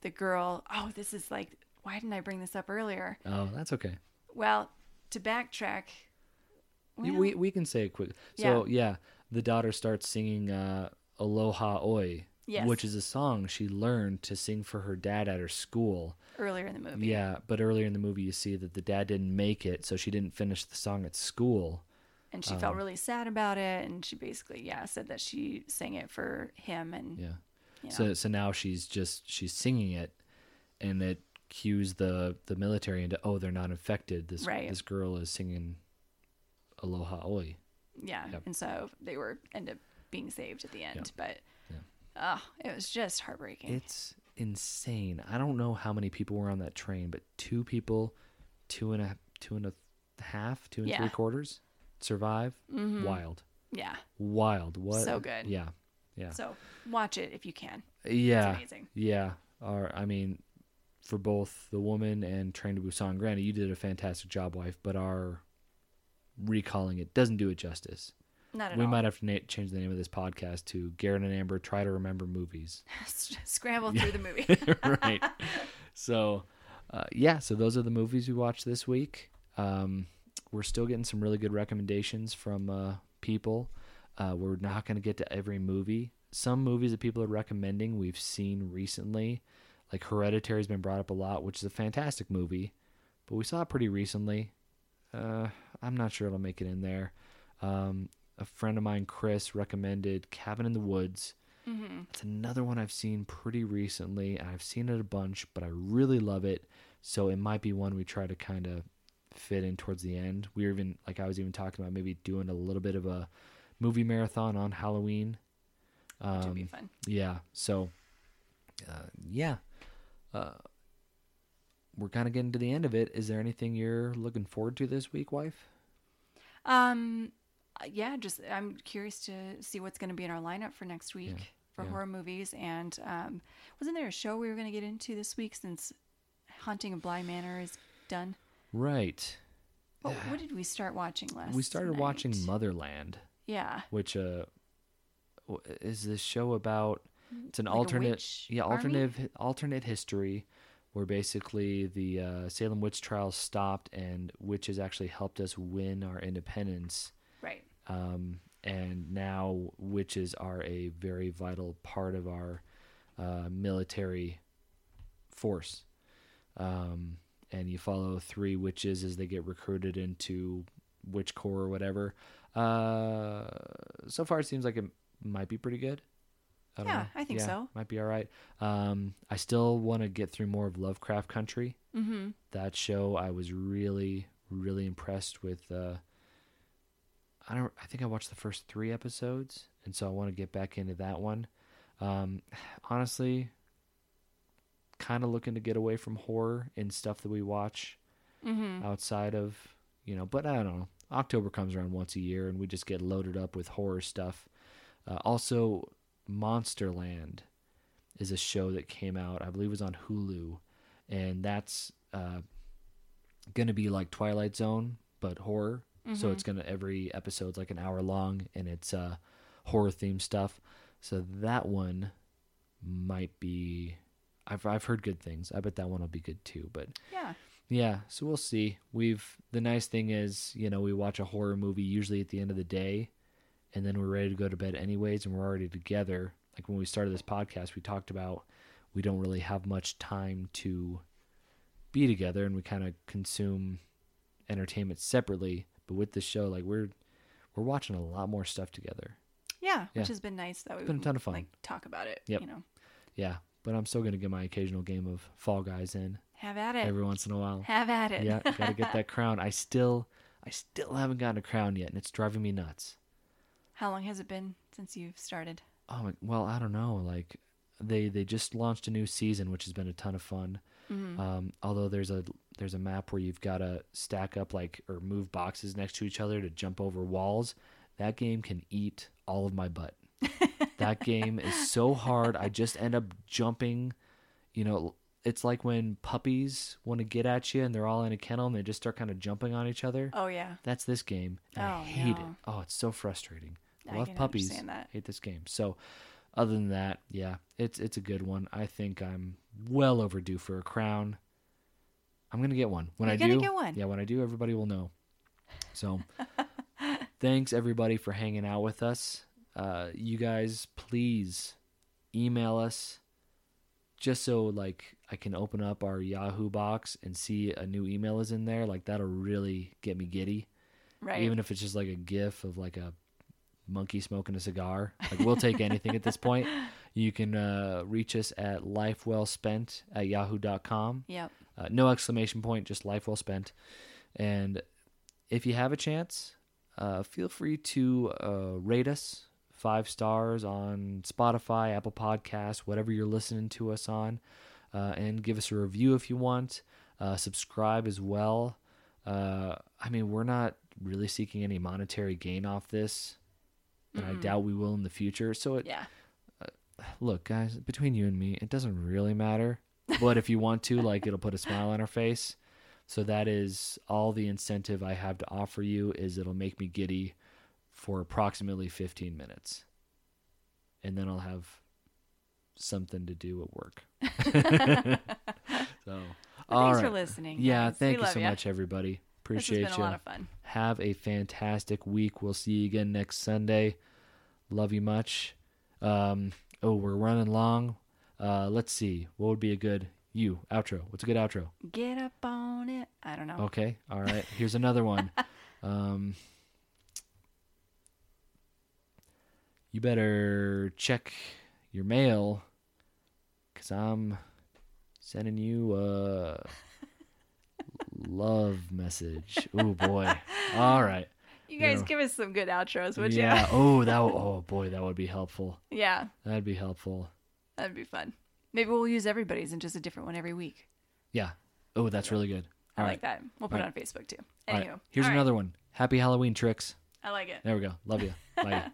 the girl oh this is like why didn't i bring this up earlier Oh, that's okay. well to backtrack well, we we can say it quick. So yeah, the daughter starts singing uh, "Aloha Oe," Yes. which is a song she learned to sing for her dad at her school. earlier in the movie Yeah, but earlier in the movie, you see that the dad didn't make it, so she didn't finish the song at school. and she Um, felt really sad about it and she basically yeah said that she sang it for him and Yeah. you know, So so now she's just she's singing it, and it cues the the military into oh they're not infected. This Right. this girl is singing "Aloha Oe." yeah Yep. and so they were end up being saved at the end Yep. but. Oh it was just heartbreaking It's insane. I don't know how many people were on that train, but two people, two and a two and a half, two and Yeah. three quarters, survive. Mhm. Wild, yeah wild. What? So good. Yeah, yeah, so watch it if you can yeah, it's amazing yeah. Or I mean, for both the woman and Train to Busan, granted, you did a fantastic job, wife. But our recalling it doesn't do it justice. Not at We all might have to na- change the name of this podcast to Garrett and Amber try to remember movies. scramble through the movie right. So, uh, yeah, so those are the movies we watched this week. Um, we're still getting some really good recommendations from uh, people. Uh, we're not going to get to every movie. Some movies that people are recommending we've seen recently, like Hereditary has been brought up a lot, which is a fantastic movie, but we saw it pretty recently. Uh, I'm not sure it'll make it in there. Um, a friend of mine, Chris, recommended Cabin in the Woods. hmm It's another one I've seen pretty recently, and I've seen it a bunch, but I really love it. So it might be one we try to kind of fit in towards the end. We were even like I was even talking about maybe doing a little bit of a movie marathon on Halloween. Which would be Um, fun. yeah. So, uh, yeah. Uh, we're kind of getting to the end of it. Is there anything you're looking forward to this week, wife? Um, yeah, just I'm curious to see what's going to be in our lineup for next week Yeah, for yeah. horror movies. And um, wasn't there a show we were going to get into this week since Haunting of Bly Manor is done? Right. What, what did we start watching last? we started watching? Motherland, Yeah, which uh, is this show about? It's an Like alternate, yeah, army? alternate, alternate history, where basically the uh, Salem witch trials stopped and witches actually helped us win our independence. Um, and now witches are a very vital part of our uh, military force. Um, and you follow three witches as they get recruited into witch corps or whatever. Uh, so far, it seems like it might be pretty good. I don't Yeah, know. I think so. Might be all right. Um, I still want to get through more of Lovecraft Country Mm-hmm. that show i was really really impressed with uh i don't i think i watched the first three episodes and so i want to get back into that one. Um honestly kind of looking to get away from horror and stuff that we watch Mm-hmm. outside of you know but i don't know. October comes around once a year and we just get loaded up with horror stuff. Uh, also monsterland is a show that came out i believe it was on hulu and that's uh, gonna be like twilight zone but horror so Mhm. it's gonna every episode's like an hour long and it's uh horror theme stuff so that one might be I've, I've heard good things i bet that one will be good too but Yeah. yeah, so we'll see. We've the nice thing is, you know, we watch a horror movie usually at the end of the day and then we're ready to go to bed anyways and we're already together. Like when we started this podcast, we talked about we don't really have much time to be together and we kind of consume entertainment separately, but with this show like we're we're watching a lot more stuff together. Yeah, Yeah. which has been nice that we've been a ton of fun. like talk about it. Yep. You know, Yeah, but I'm still going to get my occasional game of Fall Guys in have at it. every once in a while. have at it. yeah, got to get that crown. I still, I still haven't gotten a crown yet, and it's driving me nuts. How long has it been since you've started? Oh well, I don't know. Like they they just launched a new season, which has been a ton of fun. Mm-hmm. Um, although there's a there's a map where you've got to stack up like or move boxes next to each other to jump over walls. That game can eat all of my butt. that game is so hard. I just end up jumping. You know, it's like when puppies want to get at you and they're all in a kennel and they just start kind of jumping on each other. Oh yeah, That's this game. and I Oh, hate it. Oh, it's so frustrating. I love puppies. Hate this game. So, other than that, yeah, it's it's a good one. I think I'm well overdue for a crown. I'm gonna get one when You're I gonna do. get one. Yeah, when I do, everybody will know. So, thanks everybody for hanging out with us. Uh, you guys, please email us just so like I can open up our Yahoo box and see a new email is in there. Like that'll really get me giddy right. even if it's just like a gif of like a monkey smoking a cigar like we'll take anything at this point you can uh, reach us at lifewellspent at yahoo.com yep. uh, no exclamation point just life well spent and if you have a chance uh, feel free to uh, rate us five stars on spotify apple podcasts whatever you're listening to us on uh, and give us a review if you want uh, subscribe as well uh, i mean we're not really seeking any monetary gain off this and i Mm-mm. doubt we will in the future so it, Yeah. Look guys between you and me it doesn't really matter but if you want to like it'll put a smile on our face so that is all the incentive i have to offer you is it'll make me giddy for approximately 15 minutes and then i'll have something to do at work so Well, all thanks for listening. yeah guys. thank We you so ya. much everybody This appreciate been you a lot of fun. have a fantastic week. We'll see you again next Sunday. Love you much. Um, oh, we're running long. Uh, let's see. What would be a good you outro? What's a good outro? Get up on it. I don't know. Okay. All right. Here's another one. Um, you better check your mail because I'm sending you a love message. Oh boy. All right. You guys Yeah. give us some good outros, would yeah. you? Oh, that. w- Oh boy, that would be helpful. yeah, That'd be helpful. that'd be fun. Maybe we'll use everybody's and just a different one every week. Yeah. Oh, that's really good. I All like that. We'll put All it on Facebook too. Anywho, right. Here's all right. another one. Happy Halloween tricks. I like it. There we go. Love you. Bye.